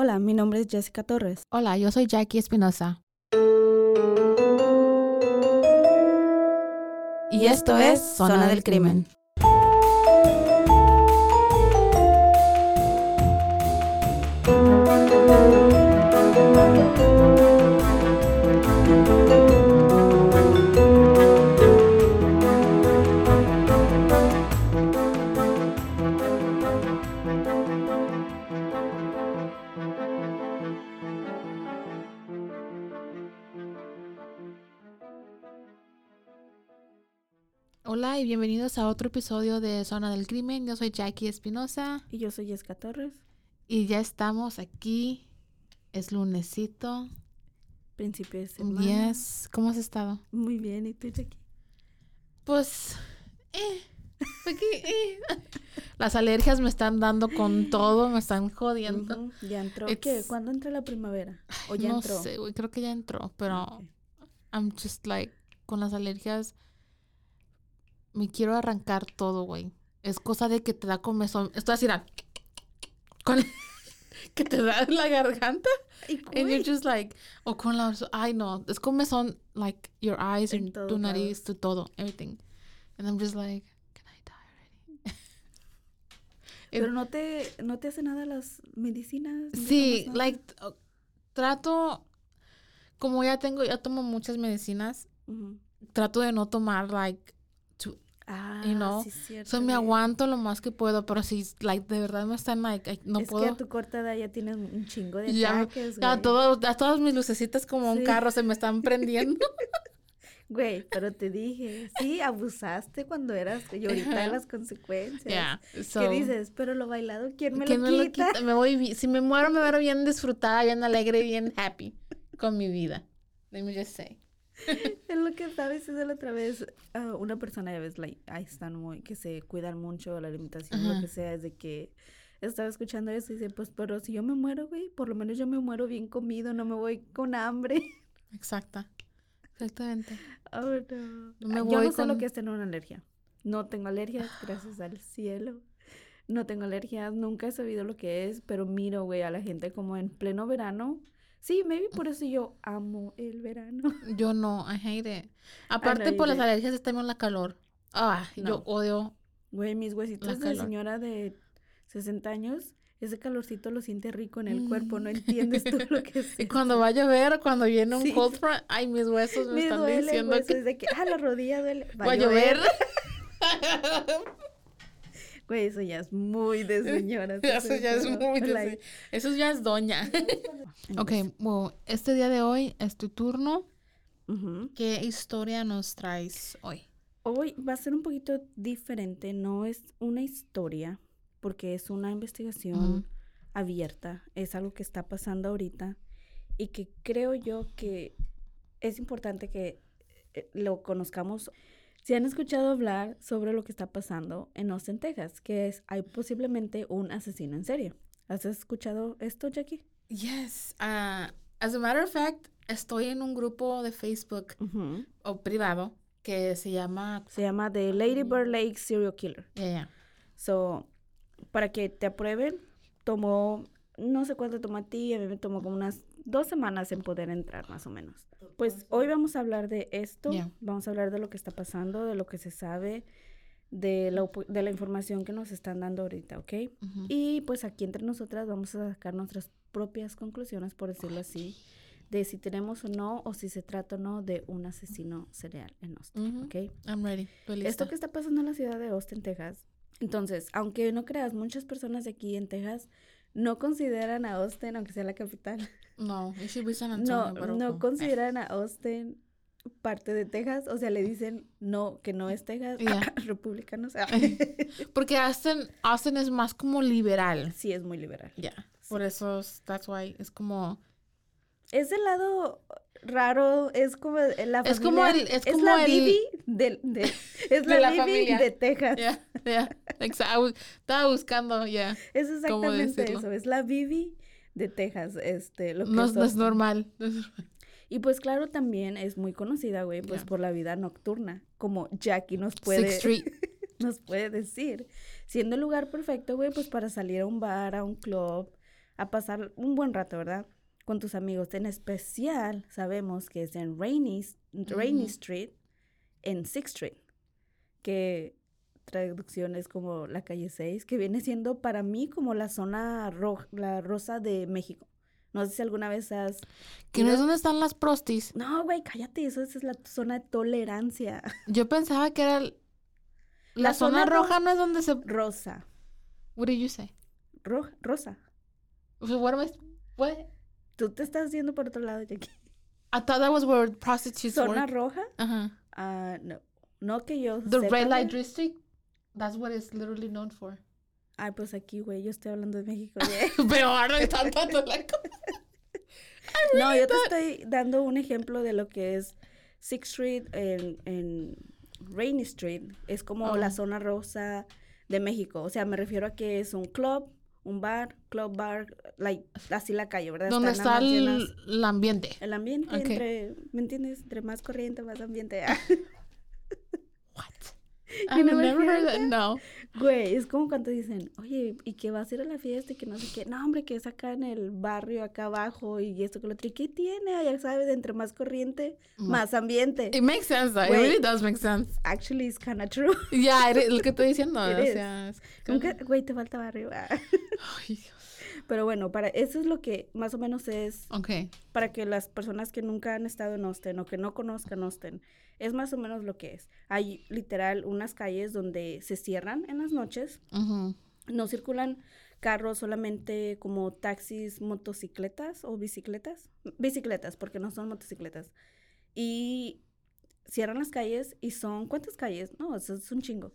Hola, mi nombre es Jessica Torres. Hola, yo soy Jackie Espinosa. Y esto es Zona del Crimen. Hola y bienvenidos a otro episodio de Zona del Crimen. Yo soy Jackie Espinosa Y yo soy Jessica Torres. y ya estamos aquí. Es lunesito. Principio de semana. Yes. ¿Cómo has estado? Muy bien, ¿y tú, Jackie? Pues, eh, aquí, eh. Las alergias me están dando con todo, me están jodiendo. Ujú, Ya entró. It's- ¿Qué? ¿Cuándo entra la primavera? ¿O ya no entró? sé, güey, creo que ya entró, pero. I'm just like, con las alergias, me quiero arrancar todo, güey. Es cosa de que te da comezón. Estoy así, con que te da en la garganta. Ay, And you're just like, o con la, ay no, es comezón, like, your eyes, En tu nariz, tu todo, everything. And I'm just like, can I die already? Pero no te, no te hace nada las medicinas. ¿No te Sí, like, uh, trato, como ya tengo, ya tomo muchas medicinas, trato de no tomar, like, Ah, you know, sí, cierto. so me aguanto lo más que puedo, pero si, like, de verdad me están, like, ay, no es puedo. que a tu corta edad ya tienes un chingo de Ya, ataques, ya todo, ya todas mis lucecitas como un Sí. carro se me están prendiendo. Güey, pero te dije, sí, abusaste cuando eras y ahorita las consecuencias. Yeah, so- ¿Qué dices? Pero lo bailado, ¿quién me, ¿Quién lo, me quita? Me voy, si me muero, me muero bien disfrutada, bien alegre, bien happy con mi vida. Let me just say. Es lo que estaba diciendo la otra vez. ah, una persona, ya ves, like, ahí están muy, que se cuidan mucho la alimentación, lo Ajá. que sea, es de que estaba escuchando eso y dice, pues, pero si yo me muero, güey, por lo menos yo me muero bien comido, no me voy con hambre. Exacta. Exactamente. Oh, no. No me Ah, yo voy no sé lo con- que es tener una alergia. No tengo alergias, gracias al cielo. No tengo alergias, nunca he sabido lo que es, pero miro, güey, a la gente como en pleno verano. Sí, maybe por eso yo amo el verano. Yo no, I hate it. Aparte por las alergias es también la calor. Ah, No. yo odio. Güey, mis huesitos La de señora de 60 años, ese calorcito lo siente rico en el cuerpo, no Mm. entiendes tú lo que es. Y cuando va a llover, cuando viene un Sí. cold front, ay, mis huesos me, Me están duele, diciendo que es de que, ah, la rodilla duele. va a llover. Güey, eso ya es muy de señora. Eso ya es muy... de- Like, Eso ya es doña. ok, bueno, este día de hoy es tu turno. ¿Qué historia nos traes hoy? Hoy va a ser un poquito diferente, no es una historia, porque es una investigación abierta, es algo que está pasando ahorita y que creo yo que es importante que eh, lo conozcamos. Si han escuchado hablar sobre lo que está pasando en Austin, Texas, que es, hay posiblemente un asesino en serie. ¿Has escuchado esto, Jackie? Yes. ah, as a matter of fact, estoy en un grupo de Facebook o privado que se llama... Se llama The Lady Bird Lake Serial Killer. Ya, ya. So, para que te aprueben, tomó, no sé cuánto tomó a ti, a mí me tomó como unas dos semanas en poder entrar, más o menos. Pues hoy vamos a hablar de esto, vamos a hablar de lo que está pasando, de lo que se sabe, de la, de la información que nos están dando ahorita, ¿ok? Y pues aquí entre nosotras vamos a sacar nuestras propias conclusiones, por decirlo así, de si tenemos o no, o si se trata o no de un asesino serial en Austin. ¿ok? I'm ready. Esto que está pasando en la ciudad de Austin, Texas. Entonces, aunque no creas, muchas personas de aquí en Texas no consideran a Austin, aunque sea la capital, No, it should be San no, Antonio, pero no consideran a Austin parte de Texas, o sea, le dicen no, que no es Texas, Ya. republicanos. Porque Austin, Austin es más como liberal. sí, es muy liberal. Ya. Por eso, that's why, es como... Es el lado raro, es como la familia. Es como el- es como la el- Bibi de, de- es De la, la Bibi familia. de Texas. Yeah, yeah. Estaba buscando, yeah. Es ¿Cómo exactamente eso, es la Bibi de Texas, este, lo que No, es no es normal. Y pues claro, también es muy conocida, güey, pues por la vida nocturna, como Jackie nos puede, Street. nos puede decir. Siendo el lugar perfecto, güey, pues para salir a un bar, a un club, a pasar un buen rato, ¿verdad? Con tus amigos. En especial, sabemos que es en Rainy, Rainy. Street, en Sixth Street, que traducción es como la calle 6, que viene siendo para mí como la zona roja, la rosa de México. No sé si alguna vez has Que no es donde están las prostis. no, güey, cállate, eso es la zona de tolerancia. Yo pensaba que era... el- La, La zona, zona ro- roja no es donde se... Rosa. What did you say? Ro- rosa. So what am I... What? Tú te estás yendo por otro lado, Jackie. I thought that was where prostitutes Zona work. roja, Ajá. ah, no. No que yo The sepa, red light district. That's what it's literally known for. Ay, pues aquí, güey, yo estoy hablando de México. Pero ahora están tanto la No, yo te estoy dando un ejemplo de lo que es Sixth Street en, en Rainy Street. Es como la Oh. zona rosa de México. O sea, me refiero a que es un club, un bar, club bar, like, así la calle, ¿verdad? Donde está el, llenas- el ambiente. El ambiente, Ok. entre, ¿me entiendes? Entre más corriente, más ambiente. What? I've never heard heard that. No. Güey, es como cuando dicen, oye, ¿y que vas a ir a la fiesta y que no sé qué? No, hombre, que es acá en el barrio, acá abajo y esto que lo otro. ¿Y qué tiene? Ya sabes, entre más corriente, Ma- más ambiente. It makes sense though. It Wait. really does make sense. Actually, it's kind of true. Yeah, it- lo que estoy diciendo. It o sea, es Como que, güey, te falta barrio. Ay, Dios. Pero bueno, para eso es lo que más o menos es Okay. para que las personas que nunca han estado en Austin o que no conozcan Austin, es más o menos lo que es. Hay literal unas calles donde se cierran en las noches, no circulan carros, solamente como taxis, motocicletas o bicicletas. Bicicletas, porque no son motocicletas. Y cierran las calles y son, ¿cuántas calles? No, eso es un chingo.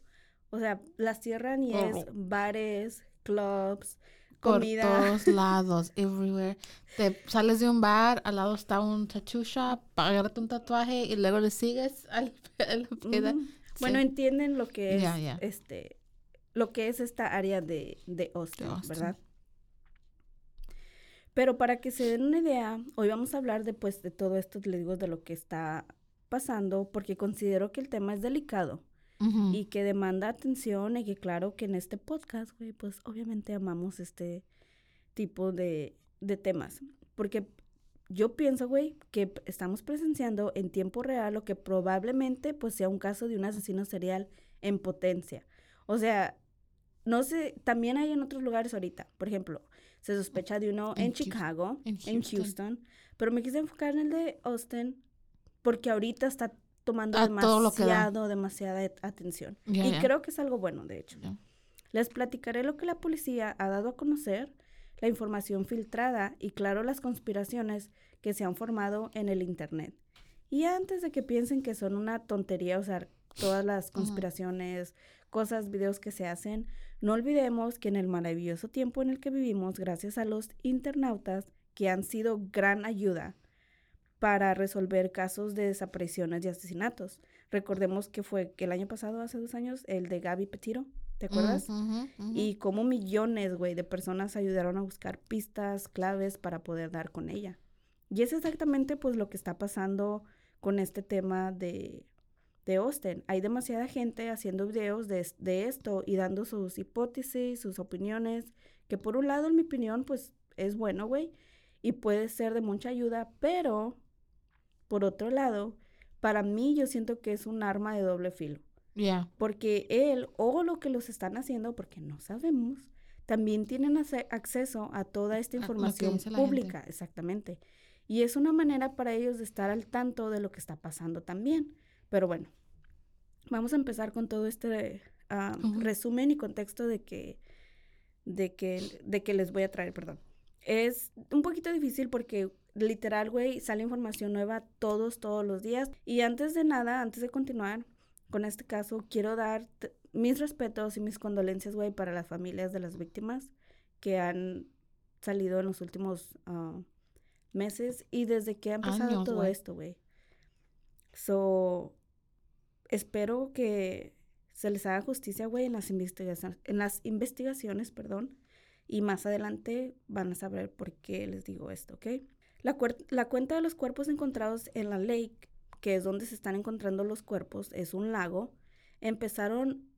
O sea, las cierran y es bares, clubs, Por comida. todos lados, everywhere. Te sales de un bar, al lado está un tattoo shop, pagarte un tatuaje y luego le sigues al, a la peda. Bueno, entienden lo que es este lo que es esta área de, de Austin, Austin. ¿verdad? Pero para que se den una idea, hoy vamos a hablar después de todo esto, les digo, de lo que está pasando, porque considero que el tema es delicado Ujú. y que demanda atención y que claro que en este podcast, güey, pues obviamente amamos este tipo de, de temas. Porque yo pienso, güey, que estamos presenciando en tiempo real lo que probablemente pues sea un caso de un asesino serial en potencia. O sea, no sé, también hay en otros lugares ahorita. Por ejemplo, se sospecha de uno En en, Houston. Chicago, En en Houston. Houston, pero me quise enfocar en el de Austin porque ahorita está tomando A demasiado, demasiada atención. Y creo que es algo bueno, de hecho. Les platicaré lo que la policía ha dado a conocer, la información filtrada y, claro, las conspiraciones que se han formado en el Internet. Y antes de que piensen que son una tontería usar todas las conspiraciones, cosas, videos que se hacen, no olvidemos que en el maravilloso tiempo en el que vivimos, gracias a los internautas que han sido gran ayuda para resolver casos de desapariciones y asesinatos. Recordemos que fue que el año pasado, hace dos años, el de Gaby Petito, ¿te acuerdas? Ujú, ujú. Y cómo millones, güey, de personas ayudaron a buscar pistas, claves para poder dar con ella. Y es exactamente pues lo que está pasando con este tema de, de Austin. Hay demasiada gente haciendo videos de, de esto y dando sus hipótesis, sus opiniones, que por un lado, en mi opinión, pues es bueno, güey, y puede ser de mucha ayuda, pero por otro lado, para mí yo siento que es un arma de doble filo Yeah. porque él o lo que los están haciendo, porque no sabemos, también tienen acceso a toda esta información gente. pública, exactamente. Y es una manera para ellos de estar al tanto de lo que está pasando también. Pero bueno, vamos a empezar con todo este ah, resumen y contexto de que, de que, de que les voy a traer, perdón. Es un poquito difícil porque literal, güey, sale información nueva todos, todos los días. Y antes de nada, antes de continuar con este caso, quiero dar mis respetos y mis condolencias, güey, para las familias de las víctimas que han salido en los últimos ah, meses y desde que ha empezado Años, todo esto, güey. So, espero que se les haga justicia, güey, en las investigaciones, en las investigaciones, perdón, y más adelante van a saber por qué les digo esto, ¿ok? La, cuenta de los cuerpos encontrados en la lake, que es donde se están encontrando los cuerpos, es un lago, empezaron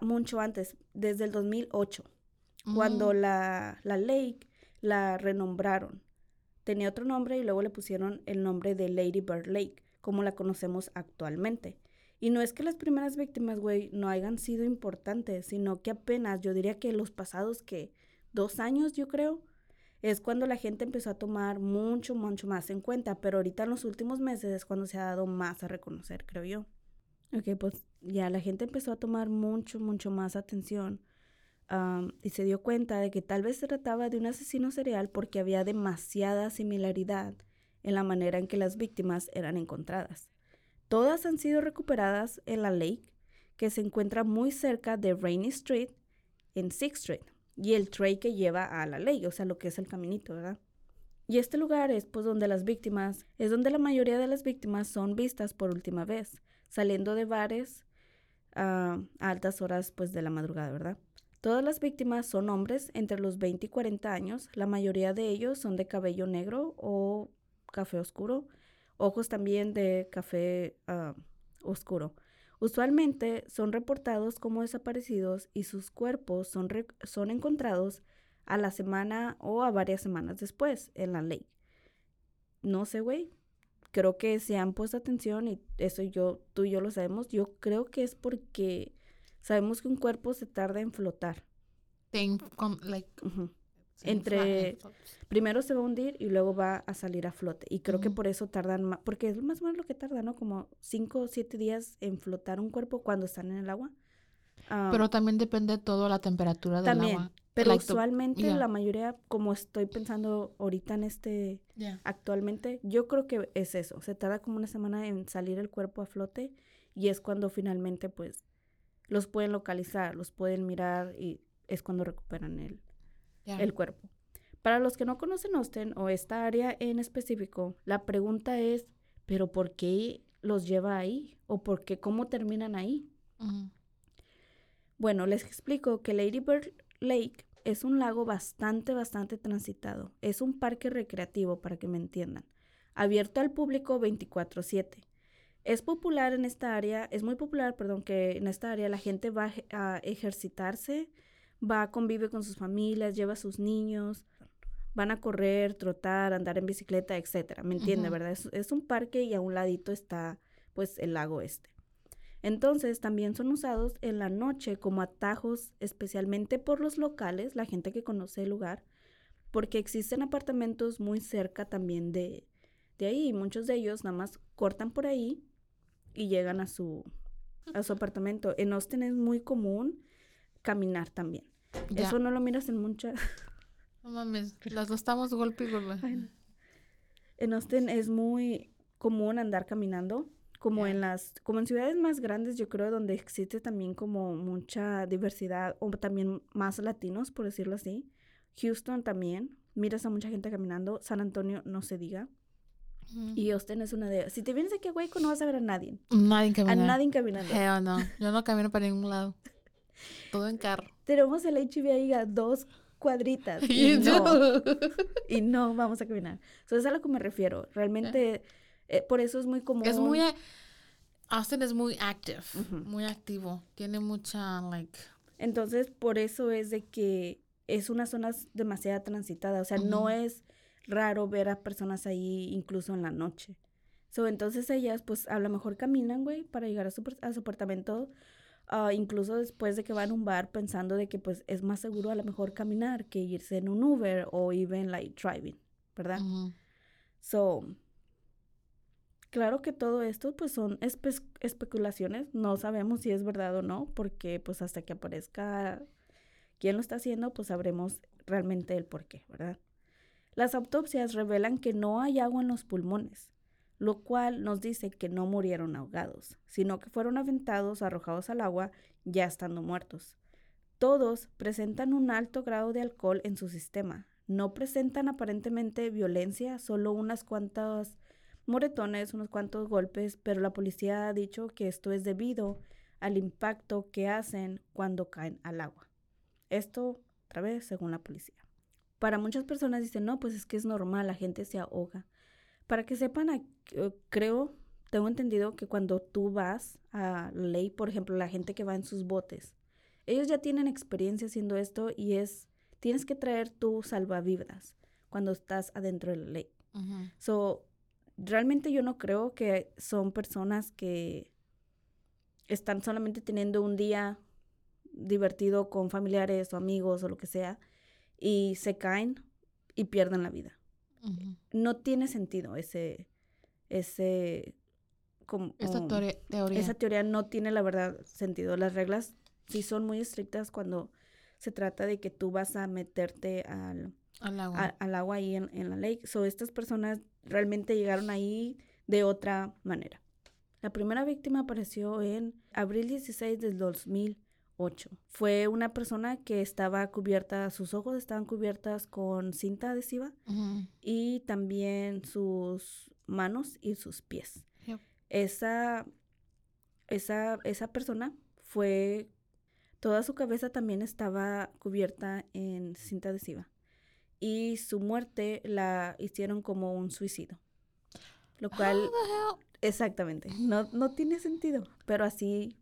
mucho antes, desde el 2008 cuando Mm. la, la lake la renombraron. Tenía otro nombre y luego le pusieron el nombre de Lady Bird Lake, como la conocemos actualmente. Y no es que las primeras víctimas, güey, no hayan sido importantes, sino que apenas, yo diría que los pasados, que dos años, yo creo, es cuando la gente empezó a tomar mucho, mucho más en cuenta. Pero ahorita en los últimos meses es cuando se ha dado más a reconocer, creo yo. Ok, pues ya la gente empezó a tomar mucho, mucho más atención y se dio cuenta de que tal vez se trataba de un asesino serial porque había demasiada similaridad en la manera en que las víctimas eran encontradas. Todas han sido recuperadas en la lake, que se encuentra muy cerca de Rainy Street en Sixth Street, y el tray que lleva a la lake, o sea, lo que es el caminito, ¿verdad? Y este lugar es pues donde las víctimas, es donde la mayoría de las víctimas son vistas por última vez, saliendo de bares ah, a altas horas pues de la madrugada, ¿verdad? Todas las víctimas son hombres entre los 20 y 40 años. La mayoría de ellos son de cabello negro o café oscuro. Ojos también de café ah, oscuro. Usualmente son reportados como desaparecidos y sus cuerpos son, son encontrados a la semana o a varias semanas después en la ley. No sé, güey. Creo que se han puesto atención y eso yo, tú y yo lo sabemos. Yo creo que es porque sabemos que un cuerpo se tarda en flotar. Entre- Primero se va a hundir y luego va a salir a flote. Y creo que por eso tardan más, porque es más o menos lo que tarda, ¿no? Como cinco o siete días en flotar un cuerpo cuando están en el agua. Ah, Pero también depende todo la temperatura del también, agua. pero like usualmente yeah. la mayoría, como estoy pensando ahorita en este, Yeah. actualmente, yo creo que es eso. Se tarda como una semana en salir el cuerpo a flote y es cuando finalmente, pues, los pueden localizar, los pueden mirar y es cuando recuperan el, Yeah. el cuerpo. Para los que no conocen Austin o esta área en específico, la pregunta es, ¿pero por qué los lleva ahí? ¿O por qué cómo terminan ahí? Bueno, les explico que Lady Bird Lake es un lago bastante, bastante transitado. Es un parque recreativo, para que me entiendan, abierto al público 24/7. Es popular en esta área, es muy popular, perdón, que en esta área la gente va a ejercitarse, va, convive con sus familias, lleva a sus niños, van a correr, trotar, andar en bicicleta, etcétera. ¿Me entiende, verdad? Es, es un parque y a un ladito está, pues, el lago este. Entonces, también son usados en la noche como atajos, especialmente por los locales, la gente que conoce el lugar, porque existen apartamentos muy cerca también de, de ahí. y Muchos de ellos nada más cortan por ahí y llegan a su, a su apartamento. En Austin es muy común caminar también. Ya. Eso no lo miras en muchas... No mames, las dos estamos golpe y golpe. En Austin es muy común andar caminando, como en las, como en ciudades más grandes, yo creo, donde existe también como mucha diversidad, o también más latinos, por decirlo así. Houston también, miras a mucha gente caminando. San Antonio, no se diga. Y Austin es una de... Si te vienes aquí a Hueco, no vas a ver a nadie. Nadie A camina. nadie caminando. Hell no. Yo no camino para ningún lado. Todo en carro. Tenemos el HB a dos cuadritas. Y no. y no vamos a caminar. Eso es a lo que me refiero. Realmente, eh, por eso es muy común. Es muy... Austin es muy active. Muy activo. Tiene mucha, like... Entonces, por eso es de que es una zona demasiado transitada. O sea, no es raro ver a personas ahí incluso en la noche. So, entonces ellas, pues, a lo mejor caminan, güey, para llegar a su, a su apartamento. Ah, incluso después de que van a un bar pensando de que, pues, es más seguro a lo mejor caminar que irse en un Uber o even, like, driving, ¿verdad? ujú. So, claro que todo esto pues son espe- especulaciones, no sabemos si es verdad o no, porque pues hasta que aparezca quién lo está haciendo, pues sabremos realmente el por qué, ¿verdad? Las autopsias revelan que no hay agua en los pulmones, lo cual nos dice que no murieron ahogados, sino que fueron aventados, arrojados al agua, ya estando muertos. Todos presentan un alto grado de alcohol en su sistema. No presentan aparentemente violencia, solo unas cuantas moretones, unos cuantos golpes, pero la policía ha dicho que esto es debido al impacto que hacen cuando caen al agua. Esto, otra vez, según la policía. Para muchas personas dicen, no, pues es que es normal, la gente se ahoga. Para que sepan, eh, creo, tengo entendido que cuando tú vas a la ley, por ejemplo, la gente que va en sus botes, ellos ya tienen experiencia haciendo esto y es, tienes que traer tu salvavidas cuando estás adentro de la ley. So, realmente yo no creo que son personas que están solamente teniendo un día divertido con familiares o amigos o lo que sea y se caen y pierden la vida. No tiene sentido ese, ese, como, esa teoría. Esa teoría no tiene la verdad sentido. Las reglas sí son muy estrictas cuando se trata de que tú vas a meterte al, al agua, al agua ahí en, en la lake. So, estas personas realmente llegaron ahí de otra manera. La primera víctima apareció en abril 16 del 2008. Fue una persona que estaba cubierta, sus ojos estaban cubiertas con cinta adhesiva y también sus manos y sus pies. Esa, esa, esa persona fue, toda su cabeza también estaba cubierta en cinta adhesiva y su muerte la hicieron como un suicidio. Lo cual exactamente, no no tiene sentido, pero así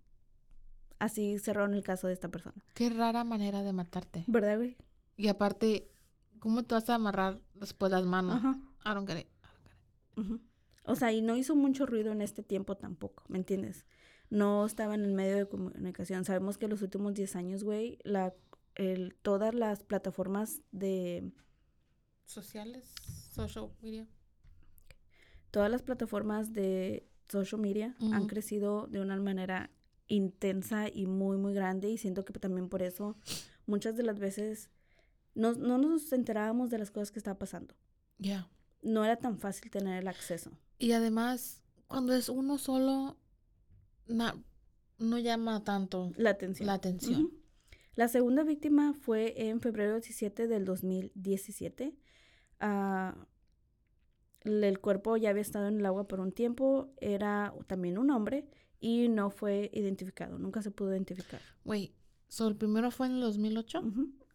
así cerraron el caso de esta persona. Qué rara manera de matarte. ¿Verdad, güey? Y aparte, ¿cómo te vas a amarrar después las manos? Ajá. I don't get it. O sea, y no hizo mucho ruido en este tiempo tampoco, ¿me entiendes? No estaba en el medio de comunicación. Sabemos que los últimos 10 años, güey, la el, todas las plataformas de sociales, social media. Todas las plataformas de social media han crecido de una manera intensa y muy, muy grande y siento que también por eso muchas de las veces no, no nos enterábamos de las cosas que estaban pasando. Ya. No era tan fácil tener el acceso. Y además, cuando es uno solo, no llama tanto la atención. La atención. La segunda víctima fue en febrero 17 del 2017. Uh, el cuerpo ya había estado en el agua por un tiempo, era también un hombre y no fue identificado, nunca se pudo identificar. Wait, so el primero fue en el 2008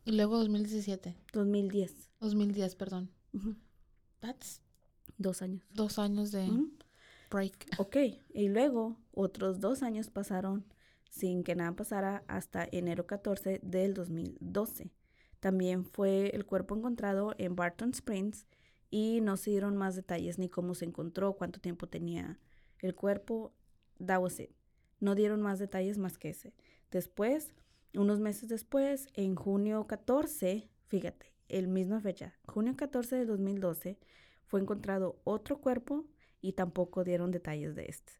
y luego 2017. 2010. 2010, perdón. That's dos años. Dos años de break. Ok, y luego otros dos años pasaron sin que nada pasara hasta enero 14 del 2012. También fue el cuerpo encontrado en Barton Springs y no se dieron más detalles ni cómo se encontró, cuánto tiempo tenía el cuerpo. That was it. No dieron más detalles más que ese. Después, unos meses después, en junio 14, fíjate, el misma fecha, junio 14 de 2012, fue encontrado otro cuerpo y tampoco dieron detalles de este.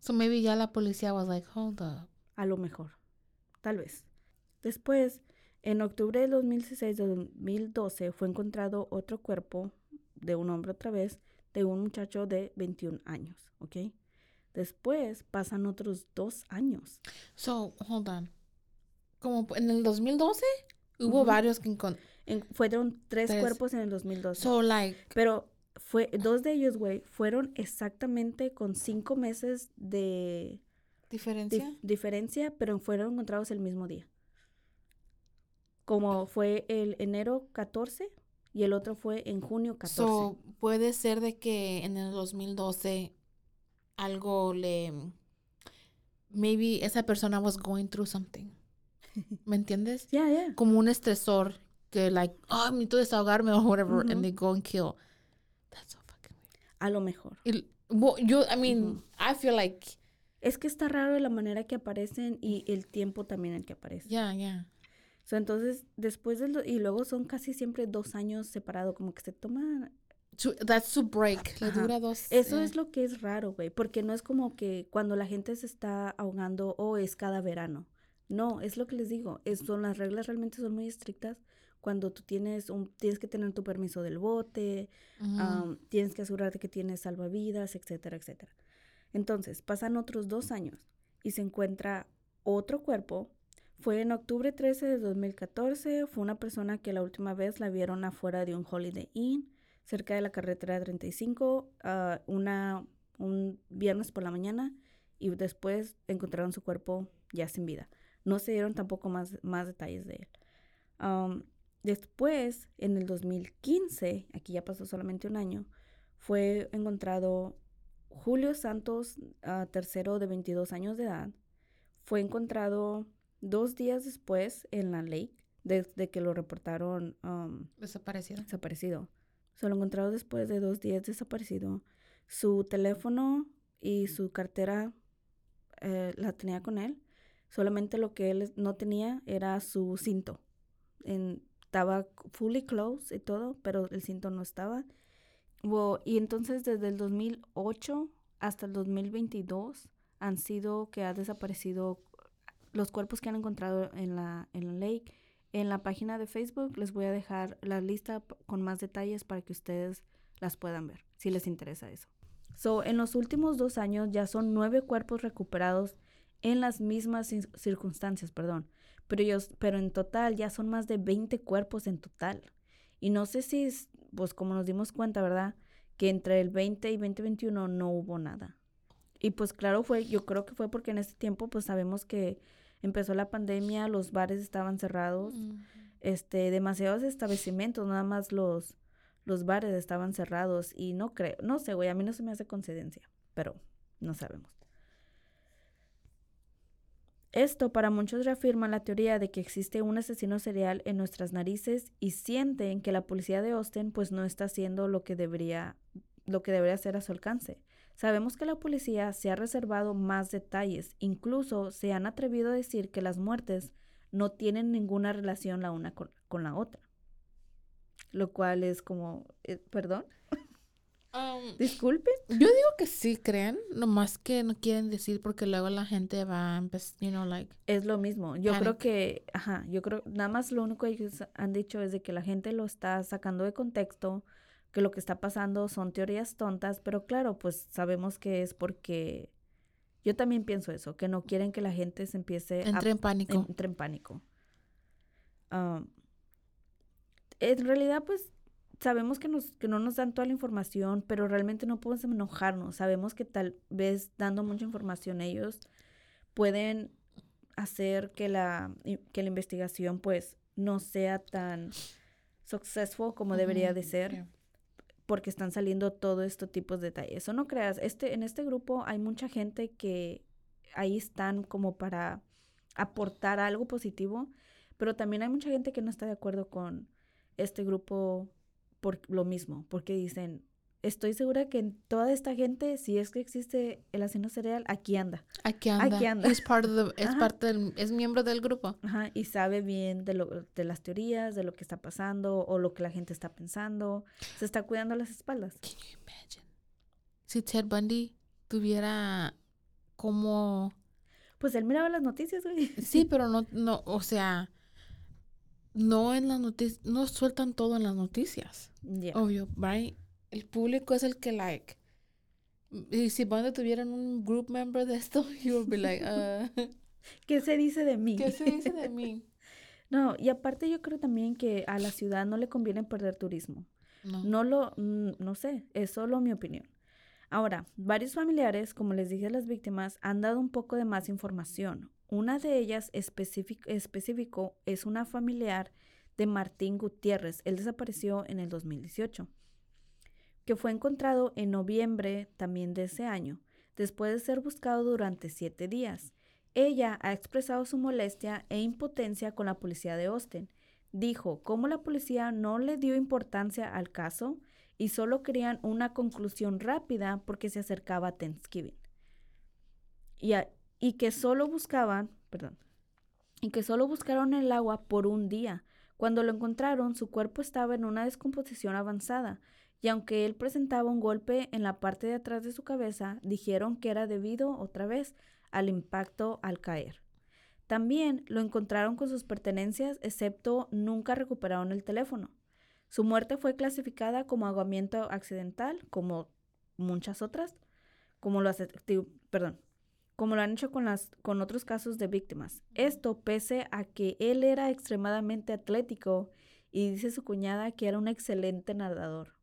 So maybe ya la policía was like, hold up. A lo mejor, tal vez. Después, en octubre de 2016 de 2012 fue encontrado otro cuerpo de un hombre otra vez, de un muchacho de 21 años, ¿ok? Después pasan otros dos años. So, hold on. Como en el 2012 hubo varios que fueron tres, cuerpos en el 2012. So, like. Pero fue, dos de ellos, güey, fueron exactamente con cinco meses de diferencia. diferencia, pero fueron encontrados el mismo día. Como fue el enero 14 y el otro fue en junio 14. So, puede ser de que en el 2012 algo le maybe esa persona was going through something. ¿Me entiendes? Yeah, yeah. Como un estresor que like, oh, me necesito desahogarme o whatever and they go and kill. That's so fucking weird. A lo mejor. Y, yo I mean, I feel like es que está raro la manera que aparecen y el tiempo también en que aparecen. Ya, ya entonces, después de y luego son casi siempre dos años separados, como que se toman... That's to break. Le dura dos. Eso es lo que es raro, güey, porque no es como que cuando la gente se está ahogando o es cada verano. No, es lo que les digo. Es, son las reglas realmente son muy estrictas cuando tú tienes un tienes que tener tu permiso del bote, tienes que asegurarte que tienes salvavidas, etcétera, etcétera. Entonces, pasan otros dos años y se encuentra otro cuerpo Fue en octubre 13 de 2014. Fue una persona que la última vez la vieron afuera de un Holiday Inn, cerca de la carretera 35, ah, una, un viernes por la mañana. Y después encontraron su cuerpo ya sin vida. No se dieron tampoco más, más detalles de él. Um, después, en el 2015, aquí ya pasó solamente un año, fue encontrado Julio Santos, uh, tercero de 22 años de edad. Fue encontrado dos días después en la lake, desde que lo reportaron um, desaparecido. Desaparecido. Se lo encontraron después de dos días desaparecido. Su teléfono y su cartera eh, la tenía con él. Solamente lo que él no tenía era su cinto. En, estaba fully closed y todo, pero el cinto no estaba. y entonces desde el 2008 hasta el 2022 han sido que ha desaparecido los cuerpos que han encontrado en la, en la lake. En la página de Facebook les voy a dejar la lista con más detalles para que ustedes las puedan ver, si les interesa eso. So, en los últimos dos años ya son nueve cuerpos recuperados en las mismas circunstancias, perdón. Pero, ellos, pero en total ya son más de 20 cuerpos en total. Y no sé si, pues como nos dimos cuenta, ¿verdad? Que entre el 20 y 2021 no hubo nada. Y pues claro, fue, yo creo que fue porque en ese tiempo pues sabemos que empezó la pandemia, los bares estaban cerrados, este, demasiados establecimientos, nada más los, los bares estaban cerrados y no creo, no sé, güey, a mí no se me hace coincidencia, pero no sabemos. Esto para muchos reafirma la teoría de que existe un asesino serial en nuestras narices y sienten que la policía de Austin pues no está haciendo lo que debería lo que debería hacer a su alcance. Sabemos que la policía se ha reservado más detalles, incluso se han atrevido a decir que las muertes no tienen ninguna relación la una con, la otra. Lo cual es como, eh, perdón. Um, Disculpen. Yo digo que sí creen, nomás que no quieren decir porque luego la gente va a empezar, you know, like. Es lo mismo. Yo creo que, ajá, yo creo, nada más lo único que ellos han dicho es de que la gente lo está sacando de contexto, que lo que está pasando son teorías tontas, pero claro, pues sabemos que es porque yo también pienso eso, que no quieren que la gente se empiece entre en pánico. Entre en pánico. Um, en realidad, pues sabemos que, nos, que no nos dan toda la información, pero realmente no podemos enojarnos. Sabemos que tal vez dando mucha información ellos pueden hacer que la, que la investigación pues no sea tan successful como debería de ser. Porque están saliendo todo estos tipos de detalles. Eso no creas, este, en este grupo hay mucha gente que ahí están como para aportar algo positivo, pero también hay mucha gente que no está de acuerdo con este grupo por lo mismo, porque dicen, estoy segura que en toda esta gente, si es que existe el asesino cereal, aquí anda. Aquí anda. Aquí anda. Es, es parte del, es miembro del grupo. Ajá, y sabe bien de, lo, de las teorías, de lo que está pasando o lo que la gente está pensando. Se está cuidando las espaldas. Can you imagine? Si Ted Bundy tuviera como... Pues él miraba las noticias, güey. Sí, pero no, no, o sea, no en las noticias, no sueltan todo en las noticias. Obvio, right? El público es el que, like, y si cuando tuvieran un group member de esto, you would be like, uh, ¿qué se dice de mí? ¿Qué se dice de mí? no, y aparte yo creo también que a la ciudad no le conviene perder turismo. No. No lo, no sé, es solo mi opinión. Ahora, varios familiares, como les dije a las víctimas, han dado un poco de más información. Una de ellas específico, específico es una familiar de Martín Gutiérrez. Él desapareció en el 2018, que fue encontrado en noviembre también de ese año, después de ser buscado durante siete días. Ella ha expresado su molestia e impotencia con la policía de Austin. Dijo cómo la policía no le dio importancia al caso y solo querían una conclusión rápida porque se acercaba Thanksgiving. Y, y que solo buscaban, perdón, y que solo buscaron el agua por un día. Cuando lo encontraron, su cuerpo estaba en una descomposición avanzada, y aunque él presentaba un golpe en la parte de atrás de su cabeza, dijeron que era debido, otra vez, al impacto al caer. También lo encontraron con sus pertenencias, excepto nunca recuperaron el teléfono. Su muerte fue clasificada como ahogamiento accidental, como muchas otras, como lo perdón, como lo han hecho con, las, con otros casos de víctimas. Esto pese a que él era extremadamente atlético y dice su cuñada que era un excelente nadador.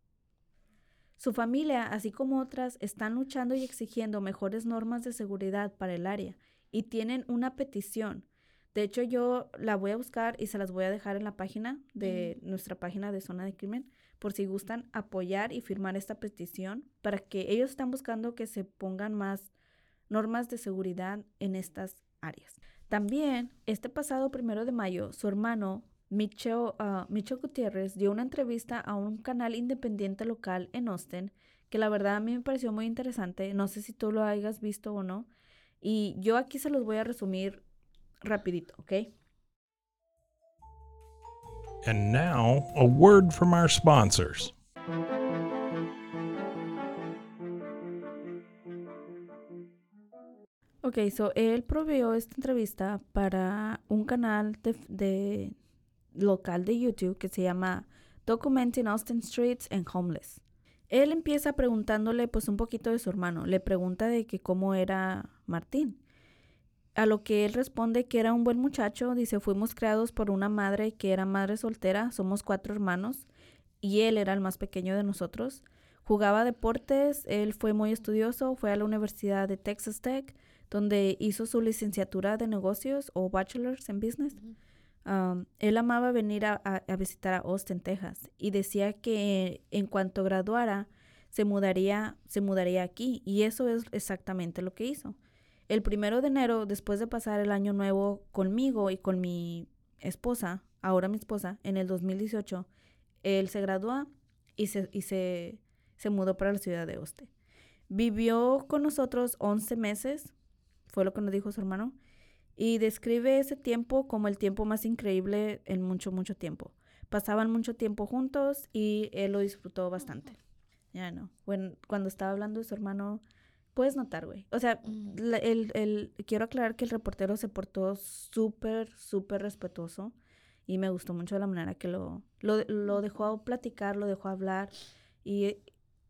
Su familia, así como otras, están luchando y exigiendo mejores normas de seguridad para el área y tienen una petición. De hecho, yo la voy a buscar y se las voy a dejar en la página de nuestra página de Zona de Crimen por si gustan apoyar y firmar esta petición para que ellos están buscando que se pongan más normas de seguridad en estas áreas. También, este pasado primero de mayo, su hermano ah, Micho, Gutiérrez dio una entrevista a un canal independiente local en Austin, que la verdad a mí me pareció muy interesante. No sé si tú lo hayas visto o no. Y yo aquí se los voy a resumir rapidito, ¿ok? And now, a word from our sponsors. Ok, so él proveó esta entrevista para un canal de, local de YouTube que se llama Documenting Austin Streets and Homeless. Él empieza preguntándole pues un poquito de su hermano. Le pregunta de que cómo era Martín. A lo que él responde que era un buen muchacho. Dice, fuimos creados por una madre que era madre soltera. Somos cuatro hermanos. Y él era el más pequeño de nosotros. Jugaba deportes. Él fue muy estudioso. Fue a la Universidad de Texas Tech donde hizo su licenciatura de negocios o bachelor's en business. Él amaba venir a, visitar a Austin, Texas, y decía que en cuanto graduara se mudaría, se mudaría aquí, y eso es exactamente lo que hizo. El primero de enero, después de pasar el año nuevo conmigo y con mi esposa, ahora mi esposa, en el 2018, él se graduó y se, y se, se mudó para la ciudad de Austin. Vivió con nosotros 11 meses, fue lo que nos dijo su hermano, y describe ese tiempo como el tiempo más increíble en mucho, mucho tiempo. Pasaban mucho tiempo juntos y él lo disfrutó bastante. Ya no. cuando estaba hablando de su hermano, puedes notar, güey. O sea, el, el, quiero aclarar que el reportero se portó súper, súper respetuoso y me gustó mucho la manera que lo, lo, lo dejó platicar, lo dejó hablar. Y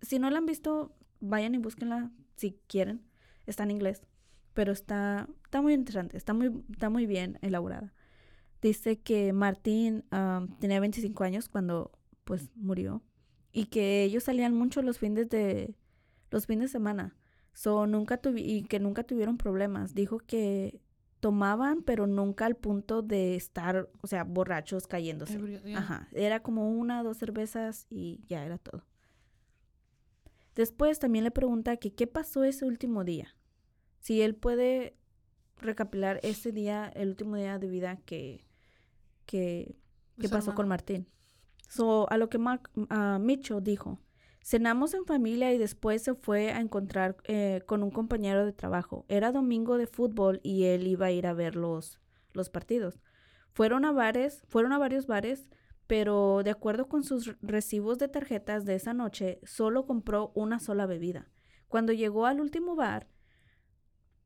si no la han visto, vayan y búsquenla si quieren. Está en inglés pero está, está muy interesante, está muy, está muy bien elaborada. Dice que Martín tenía 25 años cuando pues murió y que ellos salían mucho los fines de los fines de semana. So, nunca y que nunca tuvieron problemas. Dijo que tomaban, pero nunca al punto de estar, o sea, borrachos cayéndose. Ajá. Era como una, dos cervezas y ya era todo. Después también le pregunta que qué pasó ese último día si él puede recapilar ese día, el último día de vida que, que, pasó con Martín. So, a lo que Micho dijo, cenamos en familia y después se fue a encontrar eh, con un compañero de trabajo. Era domingo de fútbol y él iba a ir a ver los, los partidos. Fueron a bares, fueron a varios bares, pero de acuerdo con sus recibos de tarjetas de esa noche, solo compró una sola bebida. Cuando llegó al último bar,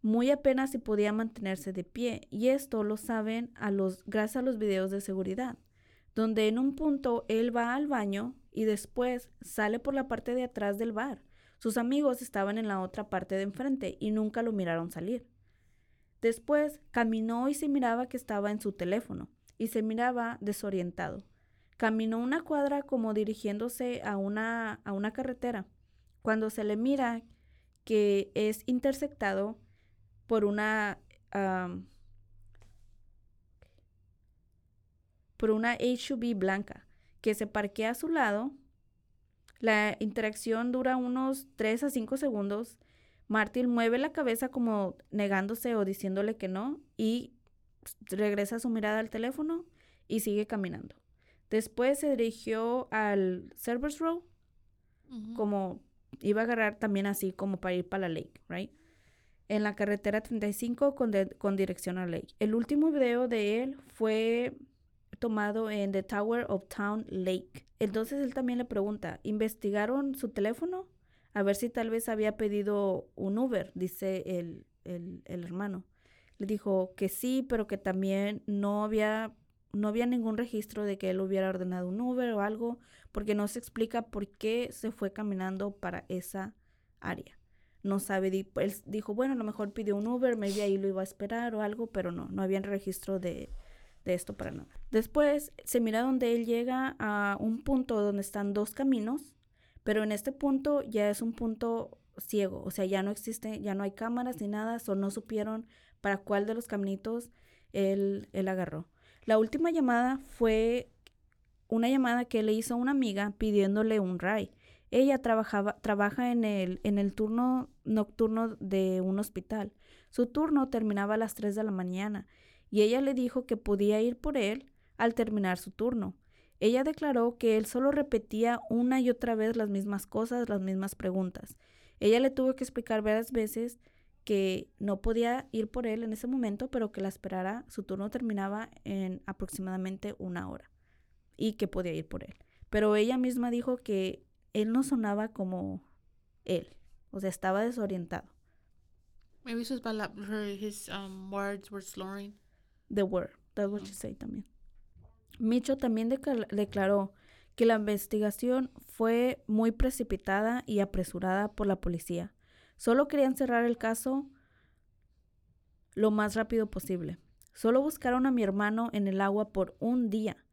muy apenas si podía mantenerse de pie, y esto lo saben a los, gracias a los videos de seguridad, donde en un punto él va al baño y después sale por la parte de atrás del bar. Sus amigos estaban en la otra parte de enfrente y nunca lo miraron salir. Después caminó y se miraba que estaba en su teléfono y se miraba desorientado. Caminó una cuadra como dirigiéndose a una, a una carretera. Cuando se le mira que es intersectado por una por una HUV blanca que se parquea a su lado. La interacción dura unos 3 a 5 segundos. Martin mueve la cabeza como negándose o diciéndole que no y regresa su mirada al teléfono y sigue caminando. Después se dirigió al Servers Row, como iba a agarrar también así como para ir para la lake, right? En la carretera 35 con, con dirección a Lake. El último video de él fue tomado en The Tower of Town Lake. Entonces él también le pregunta, ¿investigaron su teléfono? A ver si tal vez había pedido un Uber, dice el, el, el hermano. Le dijo que sí, pero que también no había, no había ningún registro de que él hubiera ordenado un Uber o algo, porque no se explica por qué se fue caminando para esa área. No sabe, él dijo, bueno, a lo mejor pidió un Uber, maybe ahí lo iba a esperar o algo, pero no, no había registro de, de esto para nada. Después se mira donde él llega a un punto donde están dos caminos, pero en este punto ya es un punto ciego, o sea, ya no existe, ya no hay cámaras ni nada, solo no supieron para cuál de los caminitos él, él agarró. La última llamada fue una llamada que le hizo una amiga pidiéndole un ride. Ella trabajaba, trabaja en el, en el turno nocturno de un hospital. Su turno terminaba a las 3 de la mañana y ella le dijo que podía ir por él al terminar su turno. Ella declaró que él solo repetía una y otra vez las mismas cosas, las mismas preguntas. Ella le tuvo que explicar varias veces que no podía ir por él en ese momento, pero que la esperara. Su turno terminaba en aproximadamente una hora y que podía ir por él. Pero ella misma dijo que él no sonaba como él, o sea, estaba desorientado. Maybe sus his um, words were slurring. The word, that's what she said también. Micho también declaró que la investigación fue muy precipitada y apresurada por la policía. Solo querían cerrar el caso lo más rápido posible. Solo buscaron a mi hermano en el agua por un día.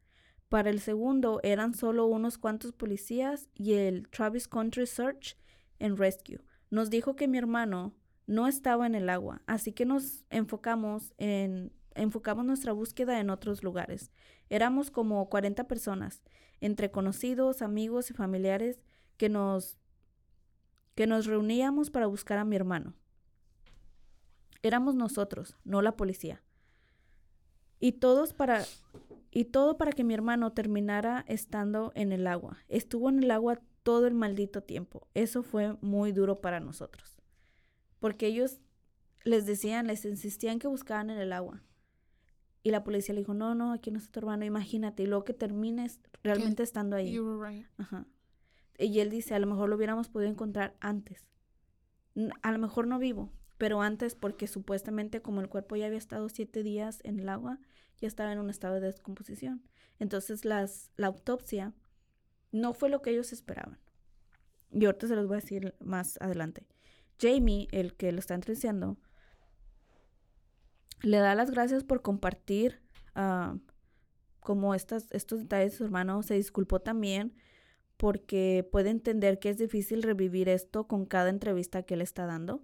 Para el segundo eran solo unos cuantos policías y el Travis Country Search and Rescue. Nos dijo que mi hermano no estaba en el agua, así que nos enfocamos en enfocamos nuestra búsqueda en otros lugares. Éramos como 40 personas, entre conocidos, amigos y familiares que nos que nos reuníamos para buscar a mi hermano. Éramos nosotros, no la policía. Y todos para y todo para que mi hermano terminara estando en el agua. Estuvo en el agua todo el maldito tiempo. Eso fue muy duro para nosotros. Porque ellos les decían, les insistían que buscaban en el agua. Y la policía le dijo, no, no, aquí no está tu hermano, imagínate. Y luego que termines realmente estando ahí. You were right. Ajá. Y él dice, a lo mejor lo hubiéramos podido encontrar antes. A lo mejor no vivo, pero antes porque supuestamente como el cuerpo ya había estado siete días en el agua, ya estaba en un estado de descomposición. Entonces las, la autopsia no fue lo que ellos esperaban. Y ahorita se los voy a decir más adelante. Jamie, el que lo está entrevistando, le da las gracias por compartir ah, como estas, estos detalles de su hermano. Se disculpó también porque puede entender que es difícil revivir esto con cada entrevista que él está dando.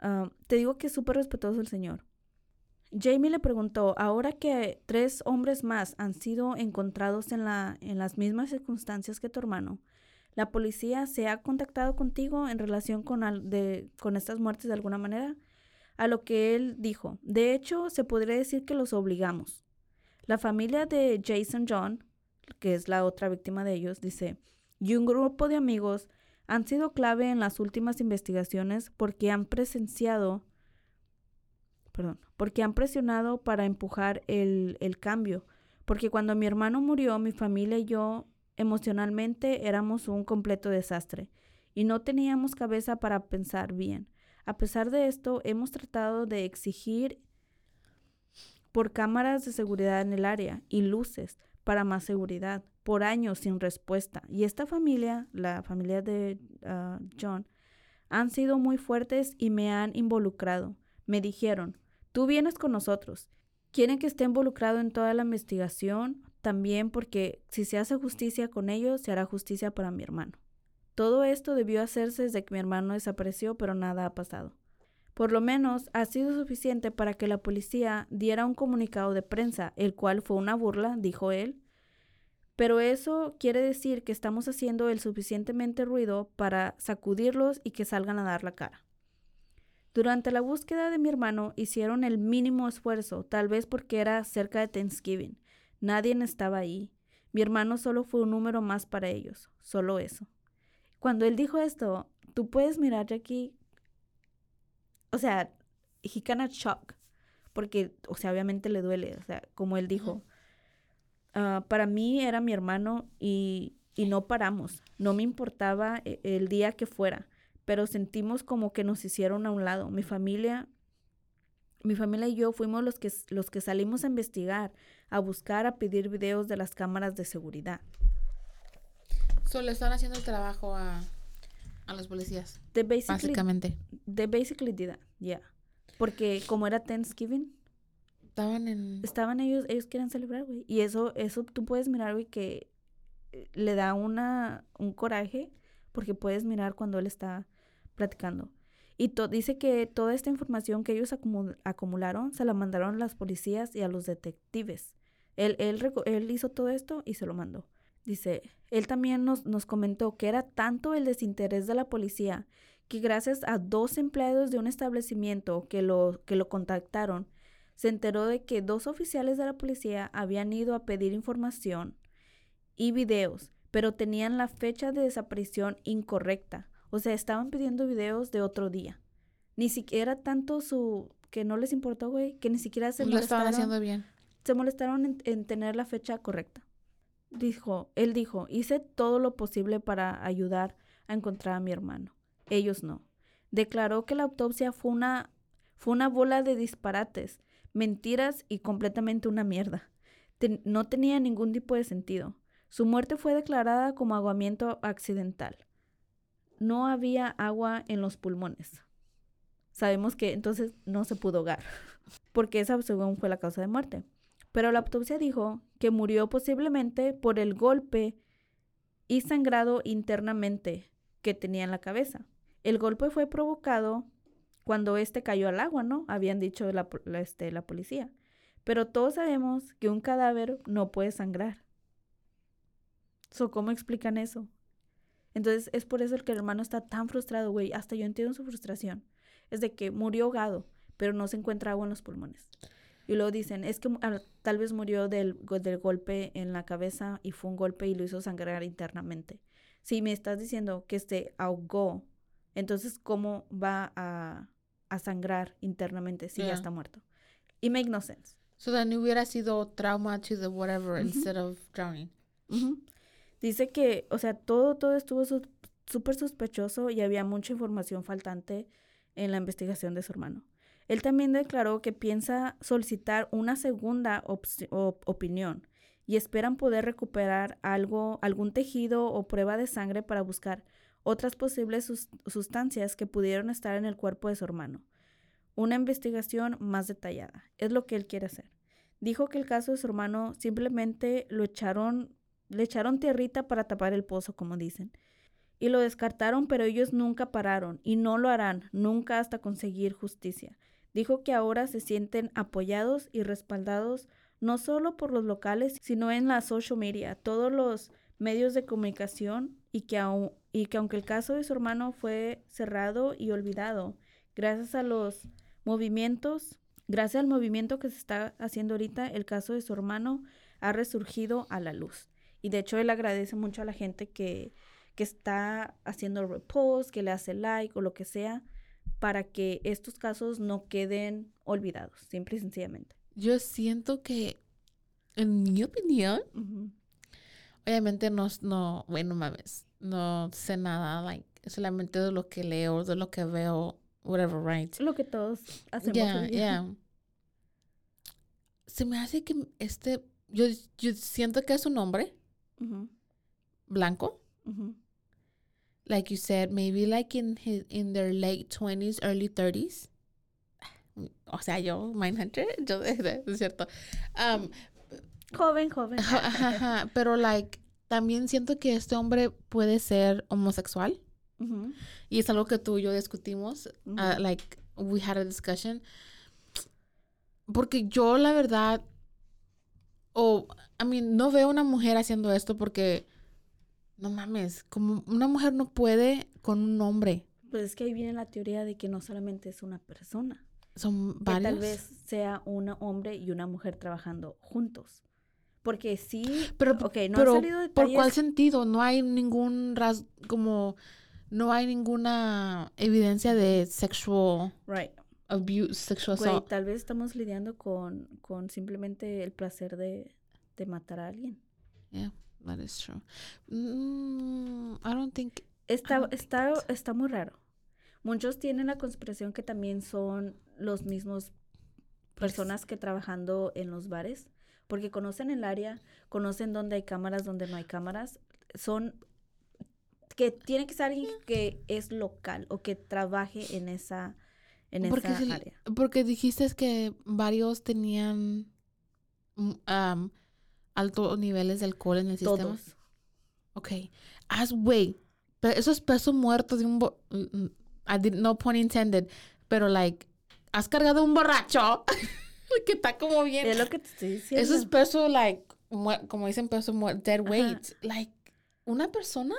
Ah, te digo que es súper respetuoso el señor. Jamie le preguntó, ahora que tres hombres más han sido encontrados en, la, en las mismas circunstancias que tu hermano, ¿la policía se ha contactado contigo en relación con, al- de, con estas muertes de alguna manera? A lo que él dijo, de hecho, se podría decir que los obligamos. La familia de Jason John, que es la otra víctima de ellos, dice, y un grupo de amigos han sido clave en las últimas investigaciones porque han presenciado, perdón, porque han presionado para empujar el, el cambio. Porque cuando mi hermano murió, mi familia y yo emocionalmente éramos un completo desastre y no teníamos cabeza para pensar bien. A pesar de esto, hemos tratado de exigir por cámaras de seguridad en el área y luces para más seguridad por años sin respuesta. Y esta familia, la familia de ah, John, han sido muy fuertes y me han involucrado. Me dijeron, tú vienes con nosotros. Quieren que esté involucrado en toda la investigación, también porque si se hace justicia con ellos, se hará justicia para mi hermano. Todo esto debió hacerse desde que mi hermano desapareció, pero nada ha pasado. Por lo menos ha sido suficiente para que la policía diera un comunicado de prensa, el cual fue una burla, dijo él. Pero eso quiere decir que estamos haciendo el suficientemente ruido para sacudirlos y que salgan a dar la cara. Durante la búsqueda de mi hermano hicieron el mínimo esfuerzo, tal vez porque era cerca de Thanksgiving. Nadie estaba ahí. Mi hermano solo fue un número más para ellos, solo eso. Cuando él dijo esto, tú puedes mirar Jackie, o sea, he cannot shock, porque, o sea, obviamente le duele, o sea, como él dijo, ah, para mí era mi hermano y, y no paramos, no me importaba e- el día que fuera, pero sentimos como que nos hicieron a un lado. Mi familia, mi familia y yo fuimos los que, los que salimos a investigar, a buscar, a pedir videos de las cámaras de seguridad. So, le están haciendo el trabajo a, A los policías, They basically, básicamente. they basically did that, yeah. Porque como era Thanksgiving, Estaban en... estaban ellos, ellos quieren celebrar, güey. Y eso, eso tú puedes mirar, güey, que eh, le da una, un coraje, porque puedes mirar cuando él está platicando. Y dice que toda esta información que ellos acumu- acumularon se la mandaron a las policías y a los detectives. Él, él, él hizo todo esto y se lo mandó. Dice, él también nos, nos comentó que era tanto el desinterés de la policía que gracias a dos empleados de un establecimiento que lo, que lo contactaron, se enteró de que dos oficiales de la policía habían ido a pedir información y videos, pero tenían la fecha de desaparición incorrecta. O sea, estaban pidiendo videos de otro día. Ni siquiera tanto su... que no les importó, güey, que ni siquiera se Lo estaban molestaron haciendo bien. se molestaron en, en tener la fecha correcta. Dijo, él dijo, hice todo lo posible para ayudar a encontrar a mi hermano. Ellos no. Declaró que la autopsia fue una, fue una bola de disparates, mentiras y completamente una mierda. Ten- no tenía ningún tipo de sentido. Su muerte fue declarada como aguamiento accidental. No había agua en los pulmones. Sabemos que entonces no se pudo ahogar, porque esa según fue la causa de muerte. Pero la autopsia dijo que murió posiblemente por el golpe y sangrado internamente que tenía en la cabeza. El golpe fue provocado cuando este cayó al agua, ¿no? Habían dicho la, este, la policía. Pero todos sabemos que un cadáver no puede sangrar. So, ¿Cómo explican eso? Entonces es por eso el que el hermano está tan frustrado, güey. Hasta yo entiendo su frustración. Es de que murió ahogado, pero no se encuentra agua en los pulmones. Y luego dicen, es que tal vez murió del, del golpe en la cabeza y fue un golpe y lo hizo sangrar internamente. Si me estás diciendo que se ahogó, entonces ¿cómo va a, a sangrar internamente si ya está muerto? It make no sense. So then hubiera sido trauma to the whatever instead of drowning. Dice que, o sea, todo, todo estuvo súper sospechoso y había mucha información faltante en la investigación de su hermano. Él también declaró que piensa solicitar una segunda opinión y esperan poder recuperar algo, algún tejido o prueba de sangre para buscar otras posibles sus- sustancias que pudieron estar en el cuerpo de su hermano. Una investigación más detallada. Es lo que él quiere hacer. Dijo que el caso de su hermano simplemente lo echaron, le echaron tierrita para tapar el pozo, como dicen. Y lo descartaron, pero ellos nunca pararon y no lo harán nunca hasta conseguir justicia. Dijo que ahora se sienten apoyados y respaldados no solo por los locales, sino en la social media, todos los medios de comunicación y que, y que aunque el caso de su hermano fue cerrado y olvidado, gracias a los movimientos, gracias al movimiento que se está haciendo ahorita, el caso de su hermano ha resurgido a la luz. Y de hecho él agradece mucho a la gente que, que está haciendo repost, que le hace like o lo que sea, para que estos casos no queden olvidados, simple y sencillamente. Yo siento que, en mi opinión, obviamente no, no, bueno, mames, no sé nada, like, solamente de lo que leo, de lo que veo, whatever, right? Lo que todos hacemos. Día. ya. Se me hace que este, yo, yo siento que es un hombre Ujú, blanco, ujú. like you said, maybe like in his, in their late 20s, early 30s. O sea, yo, Mindhunter, yo, es cierto. Um, Joven, joven. Pero, like, también siento que este hombre puede ser homosexual. Y es algo que tú y yo discutimos. Ujú. like, we had a discussion. Porque yo, la verdad, o, I mean, no veo una mujer haciendo esto porque, no mames, como una mujer no puede con un hombre. Pues es que ahí viene la teoría de que no solamente es una persona, Son que varios. tal vez sea un hombre y una mujer trabajando juntos. Porque sí, Pero, ok, no pero han salido ¿por cuál detalles. sentido? No hay ningún ras como no hay ninguna evidencia de sexual Right. Abuse, sexual Güey, assault. tal vez estamos lidiando con, con simplemente el placer de, de matar a alguien. Yeah, that is true. Mm, I don't think Está, don't think está, so. está muy raro. Muchos tienen la conspiración que también son los mismos personas que trabajando en los bares, porque conocen el área, conocen dónde hay cámaras, dónde no hay cámaras, son que tiene que ser alguien que es local o que trabaje en esa, en porque, esa si- área. porque dijiste que varios tenían mm, altos niveles de alcohol en el sistema. Todos. Ok. As, güey, eso es peso muerto de un... bo- mm, mm, I did, no pun intended. Pero, like, has cargado un borracho que está como bien... Es lo que te estoy diciendo. Eso es peso, like, como dicen peso muerto, dead Ajá. weight. Like, una persona...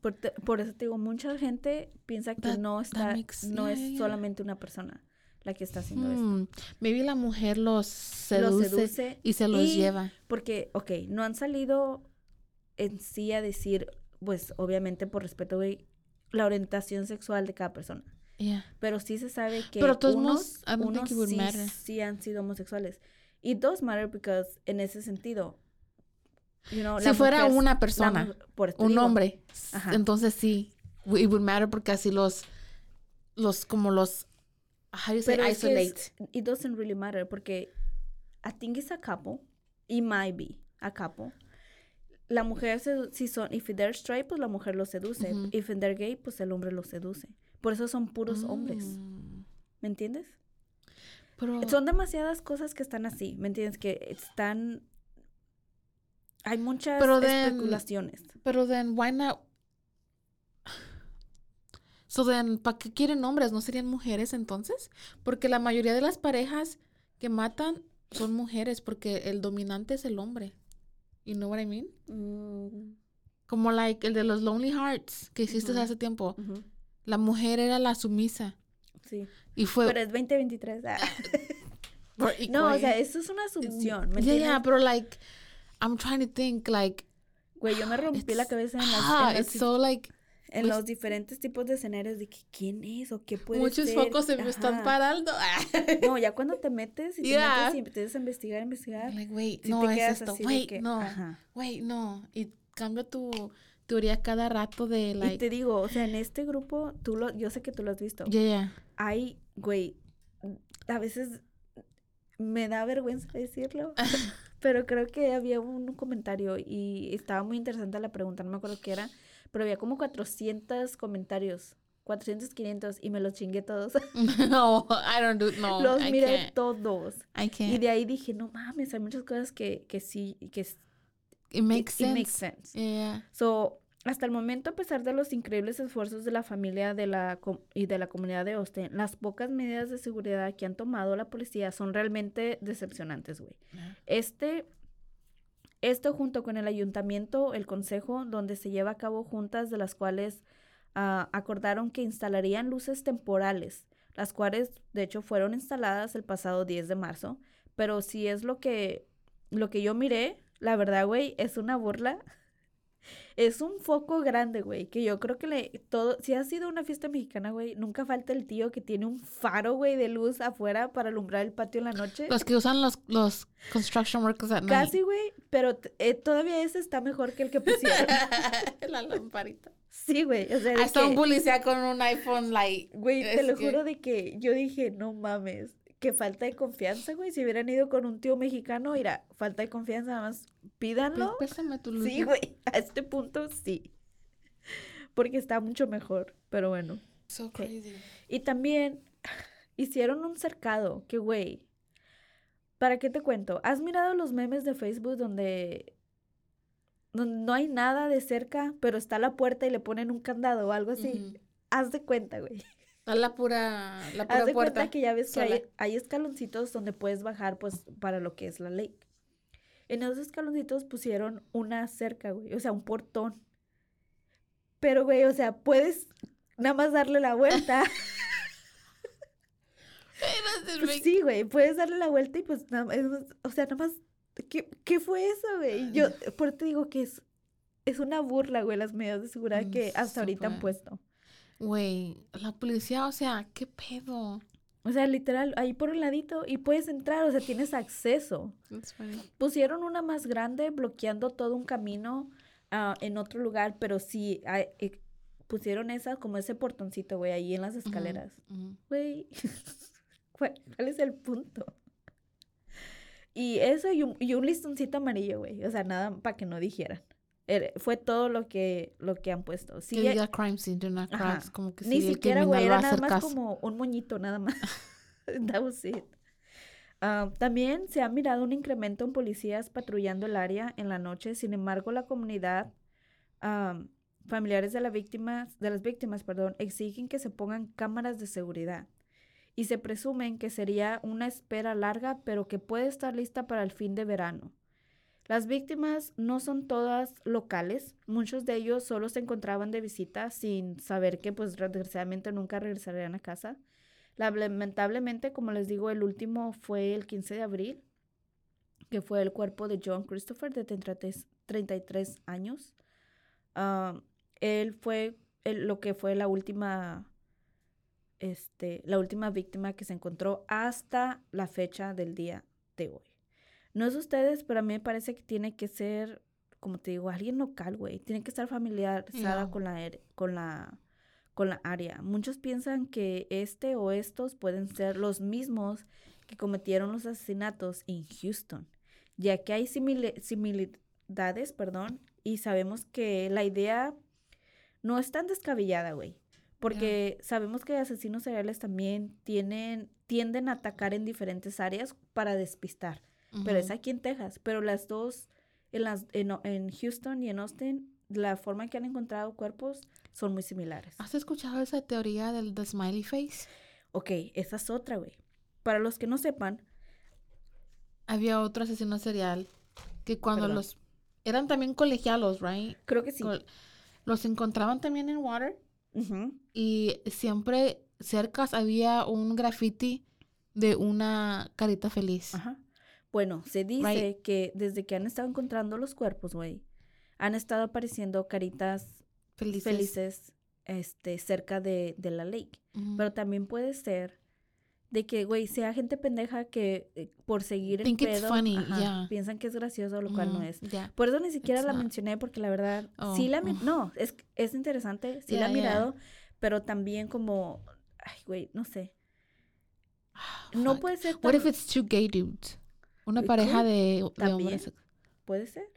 Por, te- por eso te digo, mucha gente piensa que That- no está, no yeah, es yeah, solamente una persona la que está haciendo esto. Hmm, maybe la mujer los Los seduce, seduce y se los y- lleva. Porque, ok, no han salido en sí a decir, pues obviamente por respeto, güey, la orientación sexual de cada persona. Yeah. Pero sí se sabe que Pero todos unos, unos sí, matter. sí han sido homosexuales. Y dos matter because en ese sentido, you know, Si fuera mujer- una persona, un digo, hombre, Ajá. entonces sí, it would matter porque así los, los, como los, how do you say, Pero isolate. es- it doesn't really matter porque I think it's a couple. It might be a couple. La mujer, se- si son, if they're straight, pues la mujer los seduce. If they're gay, pues el hombre los seduce. Por eso son puros hombres. Mm. ¿Me entiendes? Pero, Son demasiadas cosas que están así. ¿Me entiendes? Que están. Hay muchas Pero then- especulaciones. pero then, why not? So then, ¿para qué quieren hombres? ¿No serían mujeres entonces? Porque la mayoría de las parejas que matan son mujeres porque el dominante es el hombre. You know what I mean? Mm, Como like el de los Lonely Hearts que hiciste hace tiempo. La mujer era la sumisa. Sí. Y fue. Pero es 2023. ah. No, o sea, eso es una asunción. ¿Me Yeah, yeah, pero like, I'm trying to think, like, Güey, yo me rompí la cabeza en, las, ah, en, los, so like, en pues- los diferentes tipos de escenarios de que quién es o qué puede muchos ser. focos se me están parando. No, ya cuando te metes y te Yeah. metes y empiezas a investigar, investigar, like, wait, si no, te es esto. Wait, que, no. ajá. Wait, no. Y cambia tu teoría cada rato de, y like, te digo, o sea, en este grupo, tú lo, yo sé que tú lo has visto. yeah, yeah. Hay, güey, a veces me da vergüenza decirlo, pero creo que había un comentario y estaba muy interesante la pregunta, no me acuerdo qué era, pero había como 400 comentarios, 400, 500 y me los chingué todos. no, I don't do, no, los I miré can't. todos. I Y can't. de ahí dije, no mames, hay muchas cosas que, que sí, que It makes it sense. makes sense. Yeah. So, hasta el momento, a pesar de los increíbles esfuerzos de la familia de la y de la comunidad de Austin, las pocas medidas de seguridad que han tomado la policía son realmente decepcionantes, güey. Este, esto junto con el ayuntamiento, el consejo, donde se lleva a cabo juntas de las cuales ah, acordaron que instalarían luces temporales, las cuales de hecho fueron instaladas el pasado 10 de marzo, pero si es lo que, lo que yo miré, la verdad, güey, es una burla. Es un foco grande, güey, que yo creo que le, todo, si ha sido una fiesta mexicana, güey, nunca falta el tío que tiene un faro, güey, de luz afuera para alumbrar el patio en la noche. Los que usan los, los construction workers at night. Casi, güey, pero eh, todavía ese está mejor que el que pusieron. La lamparita. sí, güey, o sea, de Hasta un policía con un iPhone, like. güey, te lo que- juro de que yo dije, no mames, que falta de confianza, güey, si hubieran ido con un tío mexicano, mira, falta de confianza, nada más pídanlo. Pues, Pésame tu luz. Sí, güey, a este punto sí, porque está mucho mejor, pero bueno. So crazy. Y también hicieron un cercado, que güey. ¿Para qué te cuento? ¿Has mirado los memes de Facebook donde, donde no hay nada de cerca, pero está la puerta y le ponen un candado o algo así? Haz de cuenta, güey. Está la pura, la Haz pura de puerta. cuenta que ya ves que hay, escaloncitos donde puedes bajar, pues, para lo que es la ley. En esos escaloncitos pusieron una cerca, güey, o sea, un portón. Pero, güey, o sea, puedes nada más darle la vuelta. Pues sí, güey, puedes darle la vuelta y pues nada más, o sea, nada más, ¿qué, qué fue eso, güey? Yo, por eso te digo que es, es una burla, güey, las medidas de seguridad Mm, que hasta ahorita han puesto. Güey, la policía, o sea, ¿qué pedo? O sea, literal, ahí por un ladito y puedes entrar, o sea, tienes acceso. Pusieron una más grande bloqueando todo un camino ah, en otro lugar, pero sí, hay- eh, pusieron esa como ese portoncito, güey, ahí en las escaleras. Güey, ¿cuál cuál es el punto? Y eso y un, y un listoncito amarillo, güey. O sea, nada para que no dijeran. Er- fue todo lo que, lo que han puesto. Sí, que eh, diga crime scene, do not como que Ni si siquiera, güey, era nada más caso. como un moñito, nada más. That was it. Ah, también se ha mirado un incremento en policías patrullando el área en la noche. Sin embargo, la comunidad, am, familiares de, la víctimas, de las víctimas, perdón, exigen que se pongan cámaras de seguridad. Y se presumen que sería una espera larga, pero que puede estar lista para el fin de verano. Las víctimas no son todas locales, muchos de ellos solo se encontraban de visita sin saber que pues desgraciadamente nunca regresarían a casa. Lamentablemente, como les digo, el último fue el 15 de abril, que fue el cuerpo de John Christopher de 33, 33 años. Ah, él fue lo que fue la última, este, la última víctima que se encontró hasta la fecha del día de hoy. No es ustedes, pero a mí me parece que tiene que ser, como te digo, alguien local, güey. Tiene que estar familiarizada con la, ere- con la con la área. Muchos piensan que este o estos pueden ser los mismos que cometieron los asesinatos en Houston, ya que hay simili- similitudes, perdón, y sabemos que la idea no es tan descabellada, güey. Porque sabemos que asesinos seriales también tienen, tienden a atacar en diferentes áreas para despistar. Pero es aquí en Texas. Pero las dos, en, las, en, Houston y en Austin, la forma en que han encontrado cuerpos son muy similares. ¿Has escuchado esa teoría del the smiley face? Ok, esa es otra, güey. Para los que no sepan, Había otro asesino serial que cuando Perdón. los eran también colegialos, right? creo que sí. Col- Los encontraban también en water y siempre cerca había un graffiti de una carita feliz. Ajá. Bueno, se dice Right. que desde que han estado encontrando los cuerpos, güey, han estado apareciendo caritas Felices. felices este, cerca de, de la lake. Pero también puede ser de que, güey, sea gente pendeja que eh, por seguir el Think it's pedo, funny, ajá, yeah. piensan que es gracioso, lo cual no es. ya. Por eso ni siquiera It's la not. mencioné porque la verdad, Oh, sí la oh. no, es, es interesante, sí la Yeah, he yeah. mirado, pero también como, ay, güey, no sé. Ah, No fuck. puede ser What if it's two gay dudes? Una pareja de, de hombres. puede ser.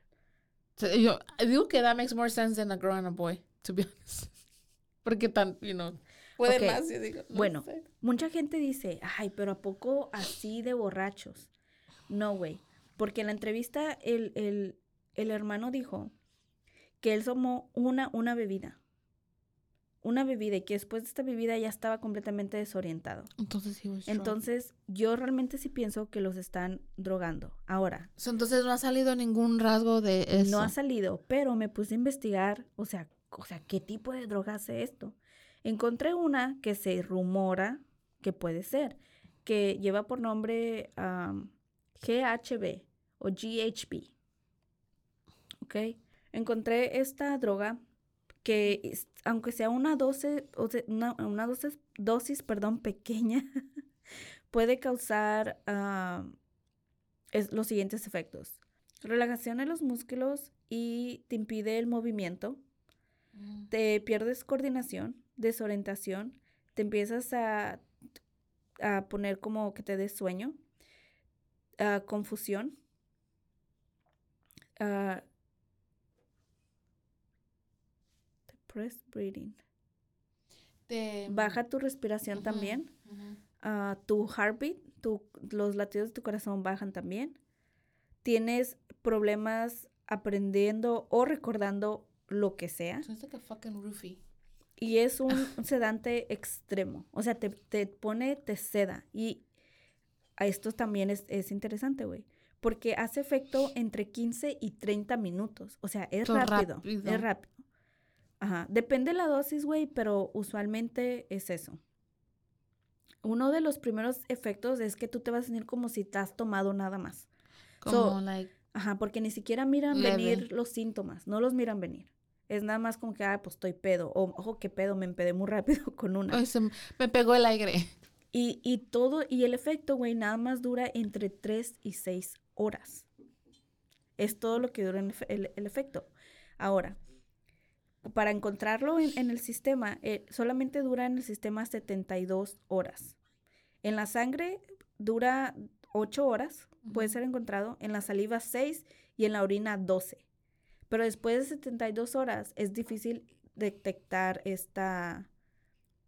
Yo digo que that makes more sense than a girl and a boy, to be honest. Porque tan, you know, puede más, yo digo. no bueno. sé. Mucha gente dice, ay, pero ¿a poco así de borrachos? No, güey. Porque en la entrevista el, el, el hermano dijo que él tomó una, una bebida. Una bebida y que después de esta bebida ya estaba completamente desorientado. Entonces. Entonces, yo realmente sí pienso que los están drogando. Ahora, entonces no ha salido ningún rasgo de eso. no ha salido, pero me puse a investigar, o sea, o sea, ¿qué tipo de droga hace esto? Encontré una que se rumora que puede ser, que lleva por nombre GHB o GHB. ¿Ok? Encontré esta droga que, aunque sea una sea, una, una dosis, dosis perdón, pequeña, puede causar es- los siguientes efectos. Relajación en los músculos y te impide el movimiento. Mm. Te pierdes coordinación, desorientación, te empiezas a, a poner como que te des sueño, ah, confusión, ah, depressed breathing. Te- Baja tu respiración también. ah, tu heartbeat, tu, los latidos de tu corazón bajan también. Tienes problemas aprendiendo o recordando lo que sea. So it's like a fucking roofie. Y es un sedante extremo. O sea, te, te pone, te seda. Y a esto también es, es interesante, güey. Porque hace efecto entre 15 y 30 minutos. O sea, es rápido. Es rápido. Ajá. Depende de la dosis, güey, pero usualmente es eso. Uno de los primeros efectos es que tú te vas a sentir como si te has tomado nada más. So, Como, like, Ajá, porque ni siquiera miran Leve. venir los síntomas, no los miran venir. Es nada más como que, ah, pues estoy pedo. O, ojo, qué pedo, me empedé muy rápido con una. ay, se m- me pegó el aire. Y, y todo, y el efecto, güey, nada más dura entre 3 y 6 horas. Es todo lo que dura el- el efecto. Ahora, para encontrarlo en, en el sistema, eh, solamente dura en el sistema 72 horas. En la sangre dura 8 horas, puede ser encontrado. En la saliva 6 y en la orina 12. Pero después de 72 horas es difícil detectar esta,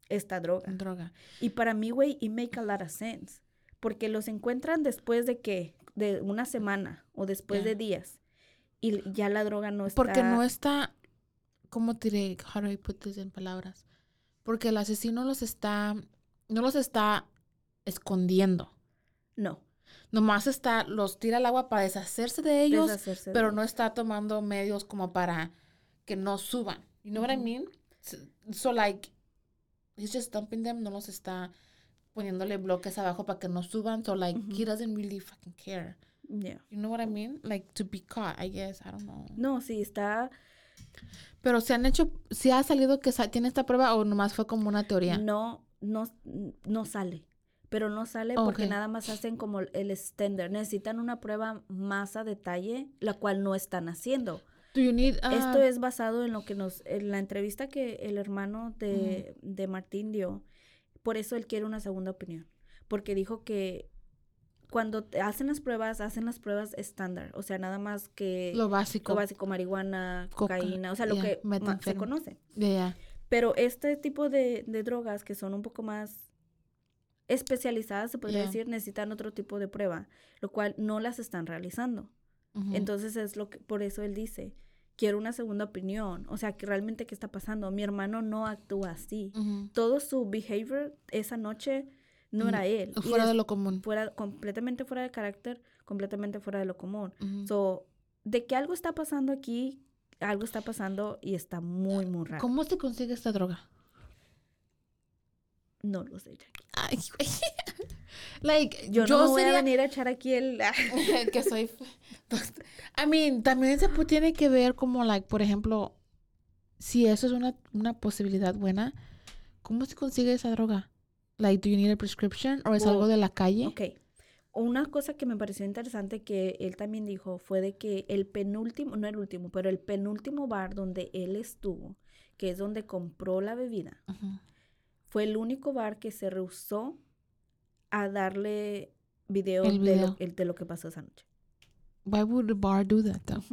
esta droga. Droga. Y para mí, güey, it make a lot of sense. Porque los encuentran después de que, de una semana o después de días. Y ya la droga no está. Porque no está, ¿cómo te diré? How do I put this en palabras? Porque el asesino los está, no los está escondiendo. No. Nomás está, los tira al agua para deshacerse de ellos, deshacerse de pero no está tomando medios como para que no suban. You know what I mean? So, so, like, he's just dumping them, no los está poniéndole bloques abajo para que no suban. So like, he doesn't really fucking care. Yeah. You know what I mean? Like to be caught, I guess. I don't know. No, sí, está. Pero se han hecho, si ha salido que sa- tiene esta prueba o nomás fue como una teoría. No, no, no sale. Pero no sale porque nada más hacen como el extender. Necesitan una prueba más a detalle, la cual no están haciendo. Do you need, Esto ah, es basado en lo que nos, en la entrevista que el hermano de, de Martín dio. Por eso él quiere una segunda opinión. Porque dijo que cuando te hacen las pruebas, hacen las pruebas estándar. O sea, nada más que lo básico? lo básico, marihuana, Coca, cocaína, o sea, lo que ma- se conoce. Ya. Pero este tipo de, de drogas que son un poco más especializadas, se podría decir, necesitan otro tipo de prueba, lo cual no las están realizando. Entonces es lo que, por eso él dice, quiero una segunda opinión. O sea, que realmente qué está pasando. Mi hermano no actúa así. Todo su behavior esa noche no Mm, era él. Y Fuera de lo común. fuera, completamente fuera de carácter, completamente fuera de lo común. Ujú. So, de que algo está pasando aquí, algo está pasando y está muy, muy raro. ¿Cómo se consigue esta droga? No lo sé, Jackie. Ay, like, Yo, yo, no voy a venir a echar aquí el... que soy. I mean, también se tiene que ver como, like, por ejemplo, si eso es una, una posibilidad buena, ¿cómo se consigue esa droga? Like, do you need a prescription? ¿O es Well, algo de la calle? Ok. Una cosa que me pareció interesante que él también dijo fue de que el penúltimo, no el último, pero el penúltimo bar donde él estuvo, que es donde compró la bebida, fue el único bar que se rehusó a darle video, El De, lo, video. el- de lo que pasó esa noche. Why would the bar do that, though?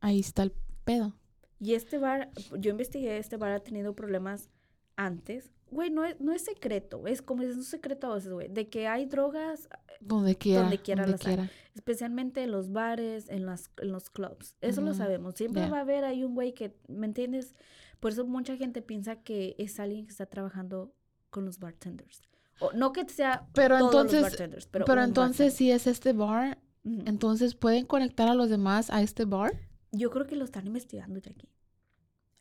Ahí está el pedo. Y este bar, yo investigué, este bar ha tenido problemas antes. Güey, no es, no es secreto, es como es un secreto a veces, güey, de que hay drogas Donde quiera. Donde quiera donde hay. quiera. especialmente en los bares, en, las, en los clubs. Eso lo sabemos. Siempre va a haber ahí un güey que, ¿me entiendes? Por eso mucha gente piensa que es alguien que está trabajando con los bartenders. O, no que sea Pero todos entonces- los bartenders, pero, Pero, entonces, si es este bar, entonces pueden conectar a los demás a este bar. Yo creo que lo están investigando, Jackie.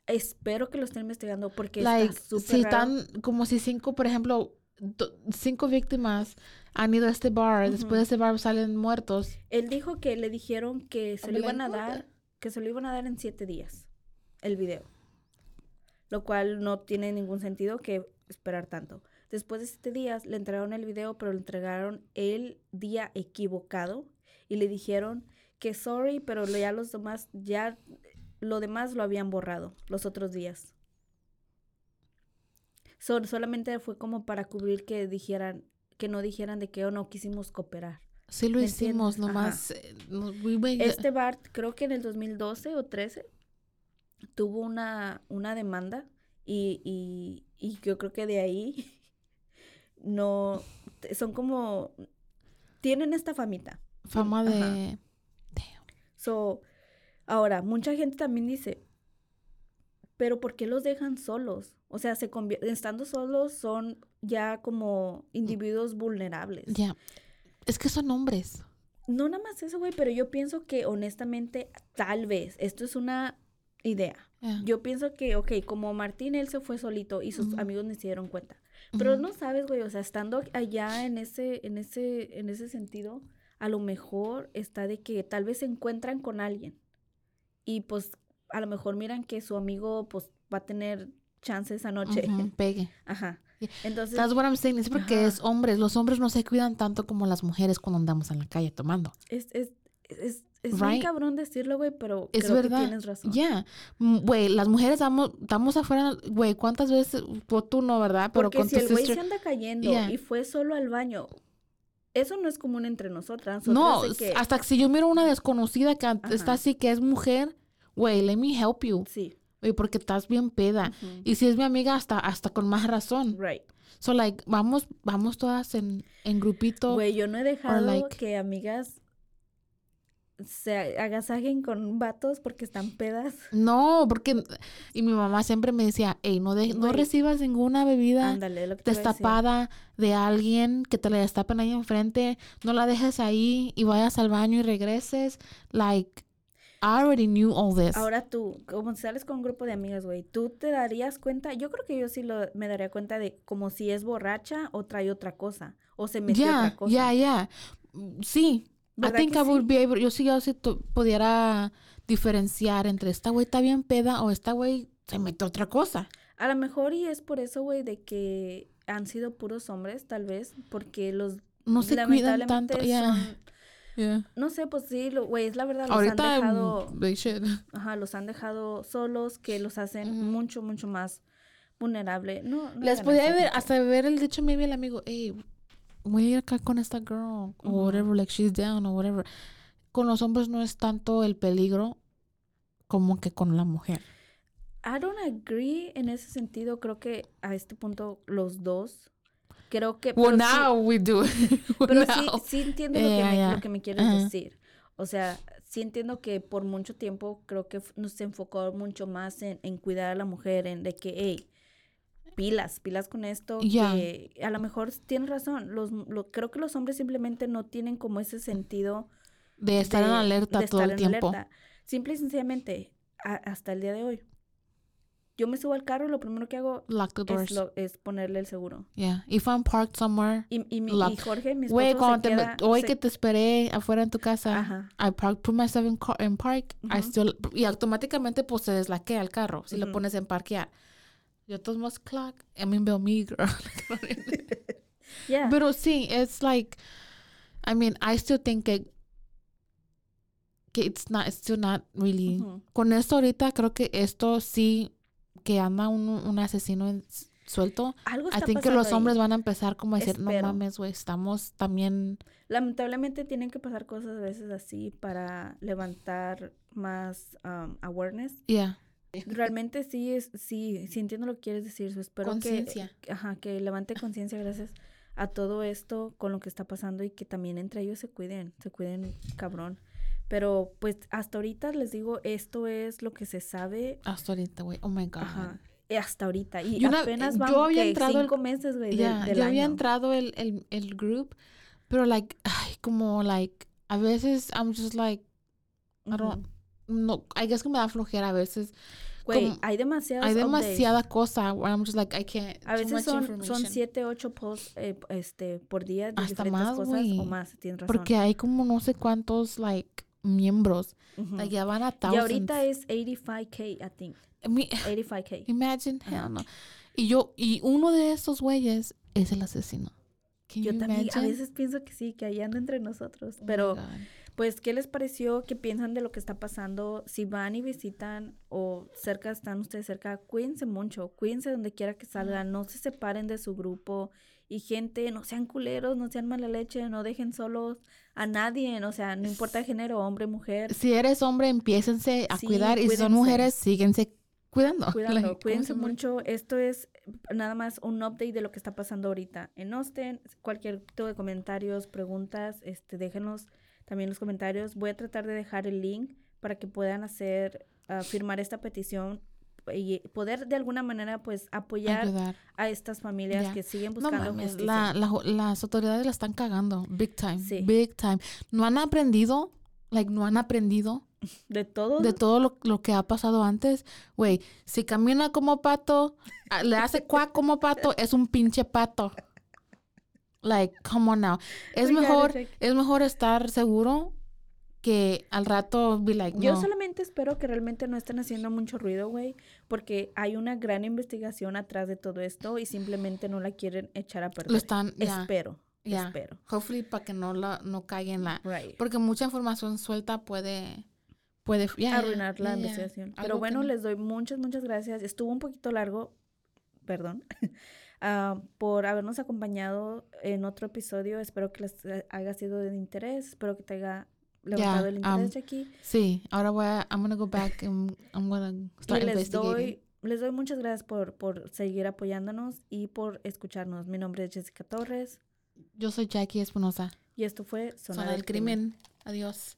Espero que lo estén investigando porque like, está súper si raro. están como si cinco, por ejemplo, cinco víctimas han ido a este bar, después de este bar salen muertos. Él dijo que le dijeron que se lo iban a dar, que se lo iban a dar en siete días, el video. Lo cual no tiene ningún sentido que esperar tanto. Después de siete días le entregaron el video, pero le entregaron el día equivocado y le dijeron que sorry, pero lo- ya los demás, ya lo demás lo habían borrado los otros días. So- solamente fue como para cubrir que dijeran, que no dijeran de que o no quisimos cooperar. Sí lo ¿Me hicimos, nomás. eh, no- we made- Este bar, creo que en el 2012 o 13, tuvo una, una demanda y, y, y yo creo que de ahí no, son como, tienen esta famita. fama de. So, ahora, mucha gente también dice, pero ¿por qué los dejan solos? O sea, se estando solos son ya como individuos vulnerables. Ya. Es que son hombres. No nada más eso, güey, pero yo pienso que honestamente, tal vez, esto es una idea. Ya. Yo pienso que, ok, como Martín, él se fue solito y sus amigos ni se dieron cuenta. Pero no sabes, güey, o sea, estando allá en ese, en ese, en ese sentido, a lo mejor está de que tal vez se encuentran con alguien y pues a lo mejor miran que su amigo pues va a tener chance esa noche. Ujú, Pegue. Ajá. Yeah. Entonces, That's what I'm saying. Es porque es hombres. Los hombres no se cuidan tanto como las mujeres cuando andamos en la calle tomando. es, es, es, es Right. cabrón decirlo, güey, pero Es creo verdad. que tienes razón. Ya. Mm, Güey, las mujeres damos, estamos afuera. Güey, ¿cuántas veces? Pues tú no, ¿verdad? Pero Porque con si tu el güey sister- se anda cayendo Yeah. y fue solo al baño, eso no es común entre nosotras. No, que- hasta que si yo miro una desconocida que está así, que es mujer, güey, let me help you. Sí. Güey, porque estás bien peda. Y si es mi amiga, hasta, hasta con más razón. Right. So, like, vamos, vamos todas en, en grupito. Güey, yo no he dejado like- que amigas se agasajen con vatos porque están pedas. No, porque... Y mi mamá siempre me decía, hey, no, de- no recibas ninguna bebida Ándale, lo que destapada de alguien que te la destapen ahí enfrente. No la dejes ahí y vayas al baño y regreses. Like, I already knew all this. Ahora tú, como sales con un grupo de amigas, güey, ¿tú te darías cuenta? Yo creo que yo sí lo, me daría cuenta de como si es borracha o trae otra cosa. O se metió otra cosa. ya, ya. Mm, Sí. I ¿Verdad think I would sí? be able, yo sí, yo sí pudiera diferenciar entre esta güey está bien peda o esta güey se mete otra cosa. A lo mejor y es por eso, güey, de que han sido puros hombres, tal vez, porque los No se cuidan tanto. Son- Yeah. no sé, pues sí, güey, es la verdad, los Ahorita han dejado, mm, should. ajá, los han dejado solos, que los hacen mucho, mucho más vulnerable. No, no Les podía ver, hasta ver el dicho maybe el amigo, hey, voy a ir acá con esta girl, o whatever, like she's down, o whatever. Con los hombres no es tanto el peligro como que con la mujer. I don't agree en ese sentido. Creo que a este punto los dos. Creo que. Well, pero sí- now we do. pero sí, Now. sí entiendo lo, que Yeah, me, yeah. lo que me quieres Ajá. decir. O sea, sí entiendo que por mucho tiempo creo que nos enfocó mucho más en, en cuidar a la mujer, en de que, hey, pilas, pilas con esto. Que a lo mejor tienes razón. Los, lo- creo que los hombres simplemente no tienen como ese sentido De estar en alerta de todo estar el en tiempo. alerta. Simple y sencillamente, a- hasta el día de hoy. Yo me subo al carro y lo primero que hago Lock the doors. es, lo- es ponerle el seguro. Yeah. If I'm parked somewhere. Y, y, mi- y Jorge, mi esposo, se me- queda- hoy se- que te esperé afuera en tu casa, Ajá. I park, put myself in, car, in park, I Ujú. still, y automáticamente pues se deslaquea el carro si lo pones en parquear. Yo todos más clock, I mean veo mi girl. Yeah. Pero sí, it's like, I mean, I still think que, que it's not, it's still not really. Ujú. Con esto ahorita creo que esto sí, que anda un, un asesino en- suelto, Algo I está think que los hombres ahí. van a empezar como a decir, no Espero. mames, güey, estamos también, Lamentablemente tienen que pasar cosas a veces así para levantar más um, awareness. yeah, Realmente sí, es, sí, sí entiendo lo que quieres decir. so espero que, Conciencia. ajá, que levante conciencia gracias a todo esto con lo que está pasando y que también entre ellos se cuiden, se cuiden cabrón. Pero pues hasta ahorita les digo, esto es lo que se sabe, hasta ahorita, güey, oh my God. ajá, eh, hasta ahorita. Y Yo una- apenas yo van había entrado el- cinco meses, güey, del- Ya, del yo había entrado el, el, el group, pero like, ay, como like, a veces I'm just like, I don't, no, I guess que me da flojera a veces. Güey, como- hay demasiadas Hay updates. demasiada cosa, where I'm just like, I can't. A veces son, son siete, ocho posts eh, este, por día de Hasta diferentes más, cosas o más, tienes razón. Porque hay como no sé cuántos, like, miembros. Like, ya van a y thousands. ahorita es 85k, I think. I mean, 85k. imagine, hell no. Y yo, y uno de esos güeyes es el asesino. Can Yo también a veces pienso que sí, que ahí anda entre nosotros. Oh Pero. Pues, ¿qué les pareció? ¿Qué piensan de lo que está pasando? Si van y visitan o cerca están ustedes cerca, cuídense mucho, cuídense donde quiera que salgan, no se separen de su grupo. Y gente, no sean culeros, no sean mala leche, no dejen solos a nadie, o sea, no importa el género, hombre, mujer. si eres hombre, empiécense a Sí, cuidar. Y si son mujeres, síguense cuidando. Cuidando, Like, ¿cómo cuídense mucho. Esto es nada más un update de lo que está pasando ahorita en Austin. Cualquier tipo de comentarios, preguntas, este, déjenos también los comentarios. Voy a tratar de dejar el link para que puedan hacer, ah, firmar esta petición y poder de alguna manera pues apoyar Ayudar. a estas familias que siguen No buscando mames, justicia. la, la ju- las autoridades la están cagando. Big time. Sí. Big time. No han aprendido, like, no han aprendido De todo. de todo lo, lo que ha pasado antes. Güey, si camina como pato, ah, le hace cuac como pato, es un pinche pato. Like, come on now. Es We mejor, es mejor estar seguro que al rato be like, Yo no. solamente espero que realmente no estén haciendo mucho ruido, güey, porque hay una gran investigación atrás de todo esto y simplemente no la quieren echar a perder. Lo están, ya, Espero, ya. espero. Hopefully para que no la, no caiga en la, Right. porque mucha información suelta puede, puede, ya, Arruinar la investigación. Pero que bueno, no- les doy muchas, muchas gracias. Estuvo un poquito largo, perdón, ah, por habernos acompañado en otro episodio. Espero que les eh, haya sido de interés, espero que te haya levantado el Yeah, um, interés de aquí. Sí, ahora voy a, I'm gonna go back and I'm gonna start Y les investigating. doy, les doy muchas gracias por, por seguir apoyándonos y por escucharnos. Mi nombre es Jessica Torres Yo soy Jackie Espinosa. y esto fue Zona, Zona del crimen. Adiós.